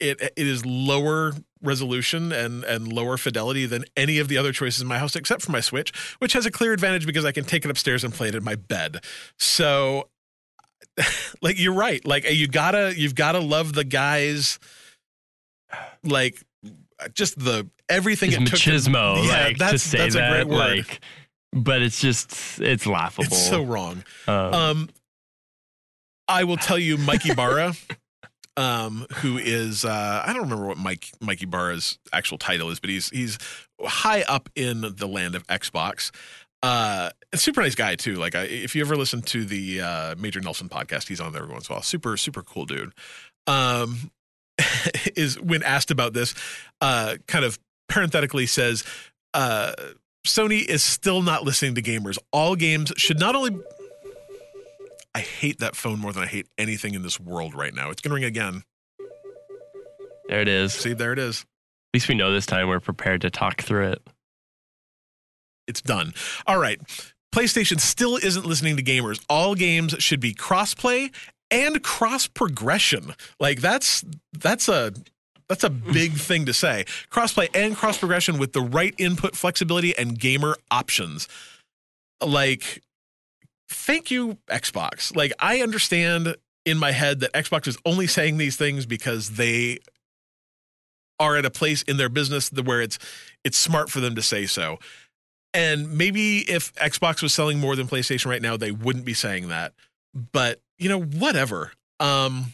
S1: it it is lower resolution and and lower fidelity than any of the other choices in my house except for my Switch, which has a clear advantage because I can take it upstairs and play it in my bed. So like you're right. Like you gotta you've gotta love the guys like just the everything
S2: His
S1: it took to-
S2: machismo,
S1: Yeah,
S2: like to
S1: that's-
S2: say
S1: that's a
S2: that,
S1: great word.
S2: like, but it's just it's laughable.
S1: it's so wrong.
S2: um,
S1: Um, I will tell you, Mike Ybarra, um, who is uh, I don't remember what Mike Mikey Barra's actual title is, but he's he's high up in the land of Xbox. Uh, super nice guy too. Like I, if you ever listen to the uh, Major Nelson podcast, he's on there every once in a while. Super super cool dude. Um, is when asked about this, uh, kind of parenthetically says, uh, Sony is still not listening to gamers. All games should not only I hate that phone more than I hate anything in this world right now. It's going to ring again.
S2: there it is.
S1: See, there it is.
S2: At least we know this time we're prepared to talk through it.
S1: It's done. All right. PlayStation still isn't listening to gamers. All games should be crossplay and cross progression. Like that's that's a that's a big thing to say. Crossplay and cross progression with the right input flexibility and gamer options. Like thank you Xbox. Like I understand in my head that Xbox is only saying these things because they are at a place in their business where it's it's smart for them to say so. And maybe if Xbox was selling more than PlayStation right now, they wouldn't be saying that. But you know, whatever. Um,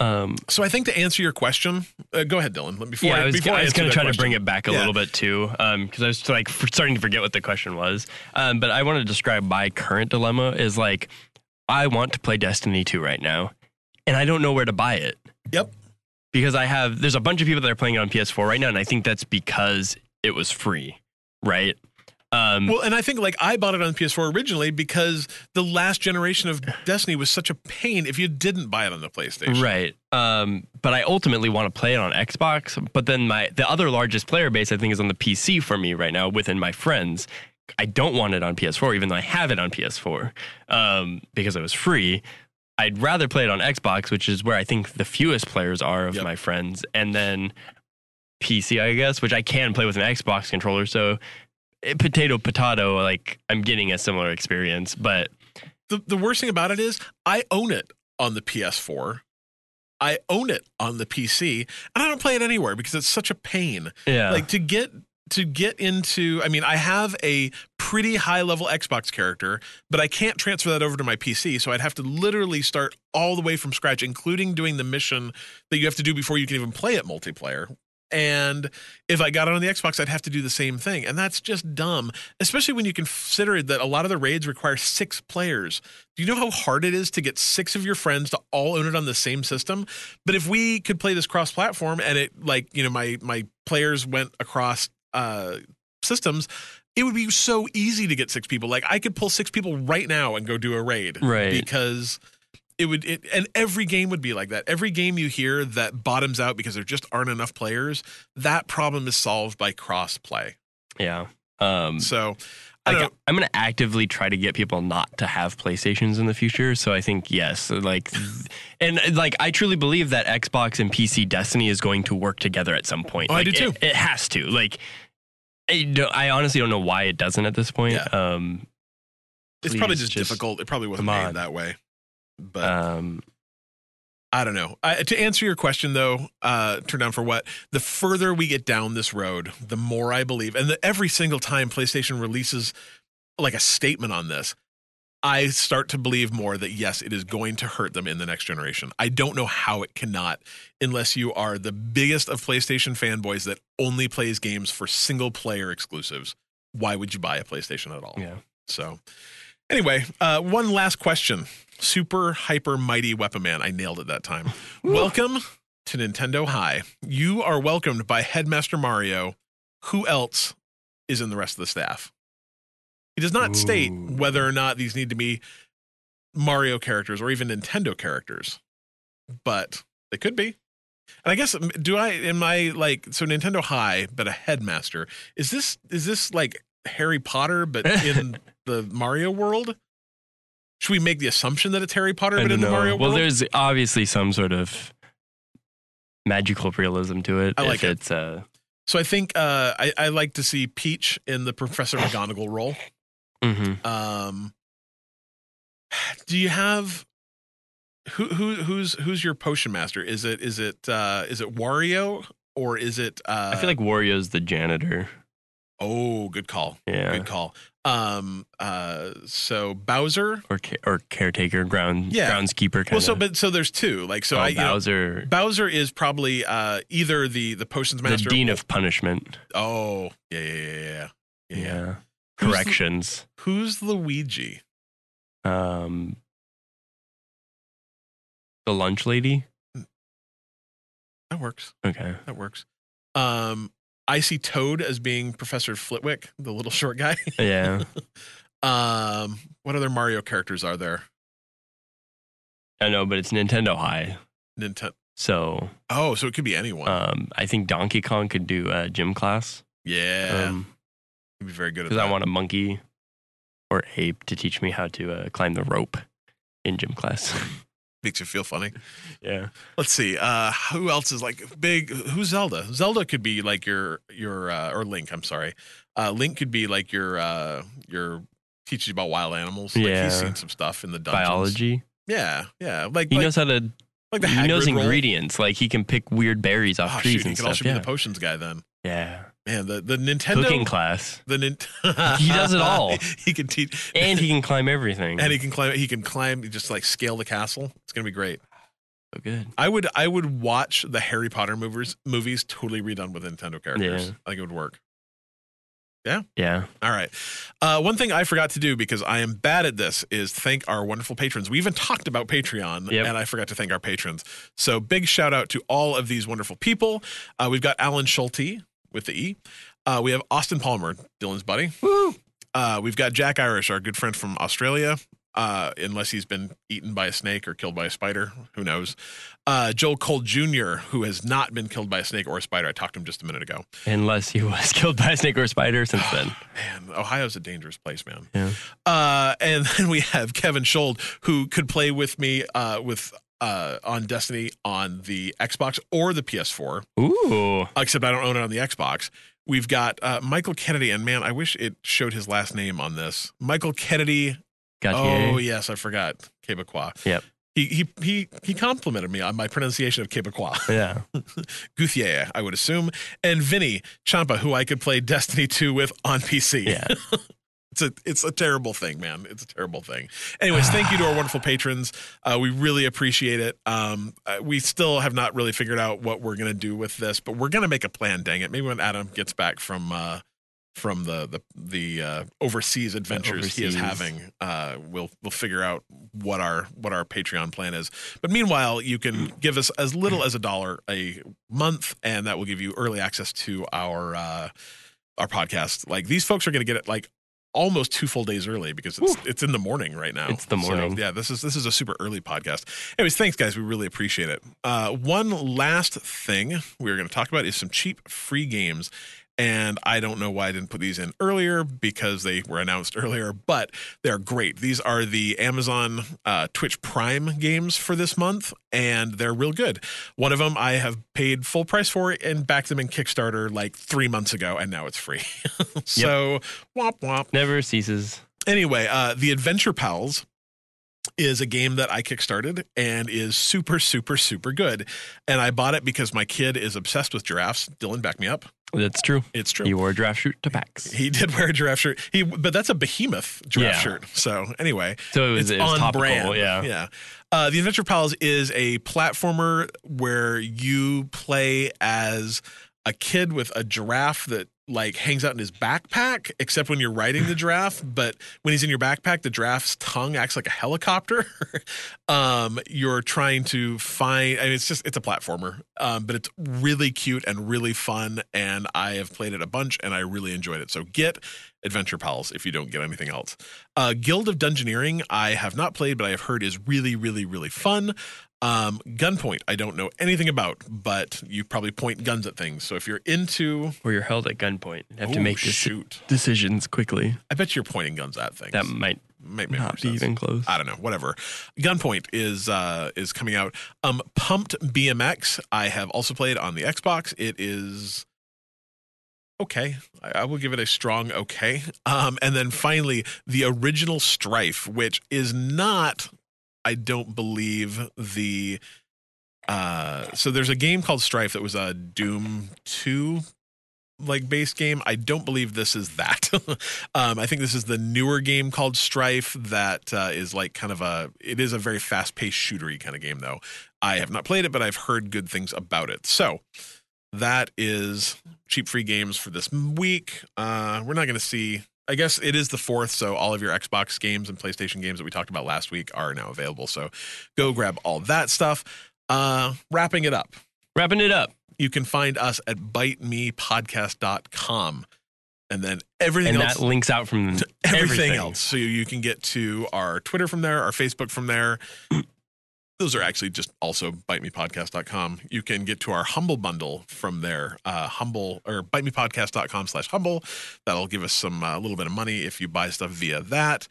S2: Um,
S1: so I think to answer your question, uh, go ahead, Dylan. Before
S2: yeah, I was,
S1: before
S2: I was going to try to bring it back a
S1: Yeah.
S2: little bit too, because I was like starting to forget what the question was. Um, but I want to describe my current dilemma is like I want to play Destiny 2 right now, and I don't know where to buy it.
S1: Yep.
S2: because I have there's a bunch of people that are playing it on PS4 right now, and I think that's because it was free, right? Um,
S1: Well, and I think like I bought it on PS4 originally because the last generation of Destiny was such a pain if you didn't buy it on the PlayStation.
S2: Right. Um, but I ultimately want to play it on Xbox. But then my the other largest player base I think is on the PC for me right now within my friends. I don't want it on PS4, even though I have it on PS4 um, because it was free. I'd rather play it on Xbox, which is where I think the fewest players are of
S1: Yep.
S2: my friends, and then PC, I guess, which I can play with an Xbox controller. So Eh, potato potato, like I'm getting a similar experience, but
S1: The the worst thing about it is I own it on the PS4. I own it on the PC, and I don't play it anywhere because it's such a pain.
S2: yeah,
S1: like to get to get into i mean i have a pretty high level xbox character but i can't transfer that over to my pc so i'd have to literally start all the way from scratch including doing the mission that you have to do before you can even play it multiplayer and if i got it on the xbox i'd have to do the same thing. And that's just dumb especially when you consider that a lot of the raids require six players. Do you know how hard it is to get six of your friends to all own it on the same system? But if we could play this cross platform and it like you know my my players went across uh systems it would be so easy to get six people. Like i could pull six people right now and go do a raid
S2: Right.
S1: because it would it, and every game would be like that every game you hear that bottoms out because there just aren't enough players that problem is solved by cross play
S2: yeah. Um,
S1: so I
S2: like, i'm going to actively try to get people not to have PlayStations in the future. So I think yes, like, and like I truly believe that Xbox and PC Destiny is going to work together at some point.
S1: Oh, I do too.
S2: It, it has to. Like, I, don't- I honestly don't know why it doesn't at this point.
S1: Yeah.
S2: Um,
S1: it's probably just,
S2: just
S1: difficult. It probably wasn't made that way. But
S2: um,
S1: I don't know. I, to answer your question, though, uh, turn down for what? The further we get down this road, the more I believe, and the, every single time PlayStation releases like a statement on this, I start to believe more that yes, it is going to hurt them in the next generation. I don't know how it cannot, unless you are the biggest of PlayStation fanboys that only plays games for single player exclusives. Why would you buy a PlayStation at all?
S2: yeah.
S1: So, anyway, uh, one last question. Super hyper mighty weapon man. I nailed it that time. Welcome to Nintendo High. You are welcomed by Headmaster Mario. Who else is in the rest of the staff? He does not state whether or not these need to be Mario characters or even Nintendo characters, but they could be. And I guess do I am I like so Nintendo High, but a headmaster? Is this is this like Harry Potter but in the Mario world? Should we make the assumption that it's Harry Potter but in the
S2: know.
S1: Mario
S2: well,
S1: world?
S2: there's obviously some sort of magical realism to it.
S1: I like
S2: if
S1: it.
S2: It's uh,
S1: so I think uh, I, I like to see Peach in the Professor McGonagall role.
S2: mhm.
S1: Um, do you have who who who's who's your potion master? Is it is it uh, is it Wario or is it? Uh,
S2: I feel like Wario's the janitor.
S1: oh, good call,
S2: Yeah.
S1: good call. Um, uh, so Bowser.
S2: or or caretaker, ground
S1: Yeah.
S2: groundskeeper kind
S1: Well, so but so there's two. Like so,
S2: oh,
S1: I you know,
S2: Bowser,
S1: Bowser is probably uh, either the the potions master the
S2: dean of punishment.
S1: oh, yeah, yeah, yeah, yeah, yeah. Who's the-
S2: Corrections.
S1: Who's Luigi?
S2: Um, the lunch lady.
S1: That works.
S2: Okay.
S1: That works. Um, I see Toad as being Professor Flitwick, the little short guy.
S2: Yeah.
S1: um, what other Mario characters are there?
S2: I know, but it's Nintendo High,
S1: Nintendo.
S2: so
S1: Oh, so it could be anyone.
S2: um, I think Donkey Kong could do a gym class.
S1: yeah,
S2: Um,
S1: he'd be very good at
S2: because. I want a monkey or ape to teach me how to uh, climb the rope in gym class.
S1: Makes you feel funny.
S2: yeah.
S1: Let's see. Uh, who else is like big? Who's Zelda? Zelda could be like your your uh, or Link. I'm sorry. Uh, Link could be like your uh, your teaches you about wild animals. Like
S2: Yeah.
S1: he's seen some stuff in the dungeons.
S2: Biology.
S1: Yeah, yeah. Like
S2: He
S1: like,
S2: knows how to.
S1: like the
S2: he knows
S1: Hagrid role.
S2: ingredients. Like he can pick weird berries off
S1: Oh,
S2: trees
S1: shoot, he
S2: and
S1: could
S2: stuff.
S1: also
S2: Yeah.
S1: be the potions guy then.
S2: yeah.
S1: Man, the the Nintendo
S2: Cooking class,
S1: the nin-
S2: He does it all.
S1: he can teach
S2: and he can climb everything.
S1: and he can climb. He can climb. Just like scale the castle. It's gonna be great.
S2: so good.
S1: I would I would watch the Harry Potter movies movies totally redone with Nintendo characters.
S2: Yeah.
S1: I think it would work.
S2: Yeah. Yeah.
S1: All right. Uh, one thing I forgot to do because I am bad at this is thank our wonderful patrons. We even talked about Patreon,
S2: Yep.
S1: and I forgot to thank our patrons. So big shout out to all of these wonderful people. Uh, we've got Alan Schulte with the E. Uh, we have Austin Palmer, Dylan's buddy.
S2: Woo.
S1: Uh, we've got Jack Irish, our good friend from Australia. Uh, unless he's been eaten by a snake or killed by a spider, who knows? Uh, Joel Cole Jr., who has not been killed by a snake or a spider. I talked to him just a minute ago.
S2: Unless he was killed by a snake or a spider since then.
S1: Man, Ohio's a dangerous place, man.
S2: Yeah.
S1: Uh, and then we have Kevin Schold, who could play with me uh, with uh, on Destiny on the Xbox or the PS4,
S2: Ooh.
S1: except I don't own it on the Xbox. We've got uh, Michael Kennedy, and man, I wish it showed his last name on this. Michael Kennedy.
S2: Gautier.
S1: Oh yes, I forgot Quebecois.
S2: Yep.
S1: He he he he complimented me on my pronunciation of Quebecois.
S2: Yeah.
S1: Gouthier, I would assume, and Vinny Champa, who I could play Destiny 2 with on PC.
S2: Yeah.
S1: It's a it's a terrible thing, man. It's a terrible thing. Anyways, thank you to our wonderful patrons. Uh, we really appreciate it. Um, uh, we still have not really figured out what we're gonna do with this, but we're gonna make a plan. Dang it! Maybe when Adam gets back from uh, from the the the uh, overseas adventures he is having, uh, we'll we'll figure out what our what our Patreon plan is. But meanwhile, you can give us as little as a dollar a month, and that will give you early access to our uh, our podcast. Like these folks are going to get it like almost two full days early because it's it's in the morning right now.
S2: It's the
S1: So,
S2: morning.
S1: yeah, this is this is a super early podcast. Anyways, thanks guys. We really appreciate it. Uh, one last thing we're going to talk about is some cheap free games. And I don't know why I didn't put these in earlier because they were announced earlier, but they're great. These are the Amazon uh, Twitch Prime games for this month, and they're real good. One of them I have paid full price for and backed them in Kickstarter like three months ago, and now it's free. so, womp womp.
S2: Never ceases.
S1: Anyway, uh, the Adventure Pals is a game that I kickstarted and is super, super, super good. And I bought it because my kid is obsessed with giraffes. Dylan, back me up.
S2: That's true.
S1: It's true.
S2: He wore a giraffe shirt to PAX.
S1: He did wear a giraffe shirt. He, but that's a behemoth giraffe
S2: Yeah.
S1: shirt. So anyway,
S2: So it was,
S1: it's
S2: it was
S1: on
S2: topical.
S1: brand.
S2: Yeah.
S1: yeah. Uh, the Adventure Pals is a platformer where you play as a kid with a giraffe that like hangs out in his backpack, except when you're riding the giraffe. But when he's in your backpack, the giraffe's tongue acts like a helicopter. um, you're trying to find. I mean, it's just it's a platformer, um, but it's really cute and really fun. And I have played it a bunch, and I really enjoyed it. So get Adventure Pals if you don't get anything else. Uh, Guild of Dungeoneering, I have not played, but I have heard is really, really, really fun. Um, Gunpoint, I don't know anything about, but you probably point guns at things. So if you're into,
S2: or you're held at gunpoint and have to
S1: Oh,
S2: make deci-
S1: shoot,
S2: decisions quickly.
S1: I bet you're pointing guns at things.
S2: That might
S1: might make more
S2: not be
S1: sense.
S2: even close.
S1: I don't know, whatever. Gunpoint is uh is coming out. Um Pumped BMX I have also played on the Xbox. It is okay. I, I will give it a strong okay. Um and then finally the original Strife which is not I don't believe the uh so there's a game called Strife that was a Doom 2 like base game. I don't believe this is that. um, I think this is the newer game called Strife that uh, is like kind of a. It is a very fast paced shootery kind of game though. I have not played it, but I've heard good things about it. So that is cheap free games for this week. Uh, we're not going to see. I guess it is the fourth, so all of your Xbox games and PlayStation games that we talked about last week are now available. So go grab all that stuff. Uh, wrapping it up
S2: Wrapping it up.
S1: you can find us at bitemepodcast.com and then everything
S2: And
S1: else
S2: that links out from
S1: everything,
S2: everything.
S1: else so you can get to our twitter from there our facebook from there those are actually just also bitemepodcast.com you can get to our humble bundle from there uh humble or bitemepodcast.com slash humble that'll give us some a little bit of money if you buy stuff via that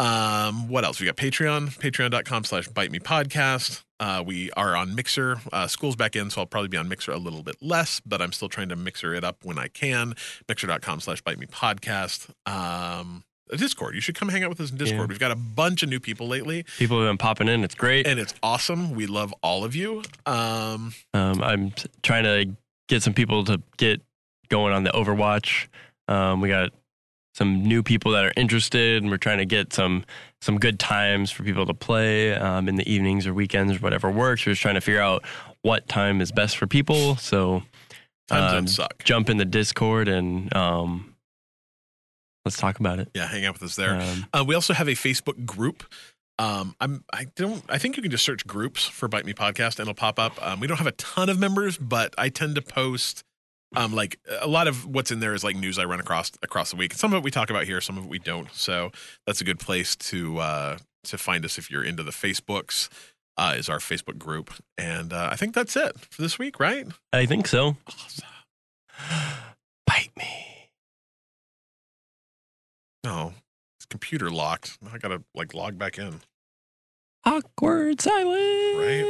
S1: um, what else? We got Patreon, patreon.com slash bite me podcast. Uh, we are on Mixer. Uh, school's back in, so I'll probably be on Mixer a little bit less, but I'm still trying to mixer it up when I can. Mixer.com slash bite me podcast. Um, Discord. You should come hang out with us in Discord.
S2: Yeah.
S1: We've got a bunch of new people lately,
S2: People have been popping in. It's great.
S1: and it's awesome. We love all of you. Um,
S2: Um, I'm trying to get some people to get going on the Overwatch. Um, we got some new people that are interested, and we're trying to get some some good times for people to play um, in the evenings or weekends or whatever works. We're just trying to figure out what time is best for people. So Um, jump in the Discord and um, let's talk about it.
S1: Yeah, hang out with us there.
S2: Um,
S1: Uh, we also have a Facebook group. Um, I'm I don't I think you can just search groups for Bite Me Podcast and it'll pop up. Um, we don't have a ton of members, but I tend to post um like a lot of what's in there is like news I run across across the week. Some of it we talk about here, some of it we don't. So that's a good place to uh to find us if you're into the Facebooks. Uh, is our Facebook group, and uh, I think that's it for this week, right?
S2: I think so. Bite me.
S1: No, it's computer locked. I gotta like log back in.
S2: Awkward silence.
S1: Right?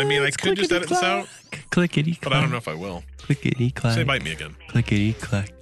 S1: I mean, I could just edit this out.
S2: Clickety clack.
S1: But I don't know if I will.
S2: Clickety clack.
S1: Say bite me again.
S2: Clickety clack.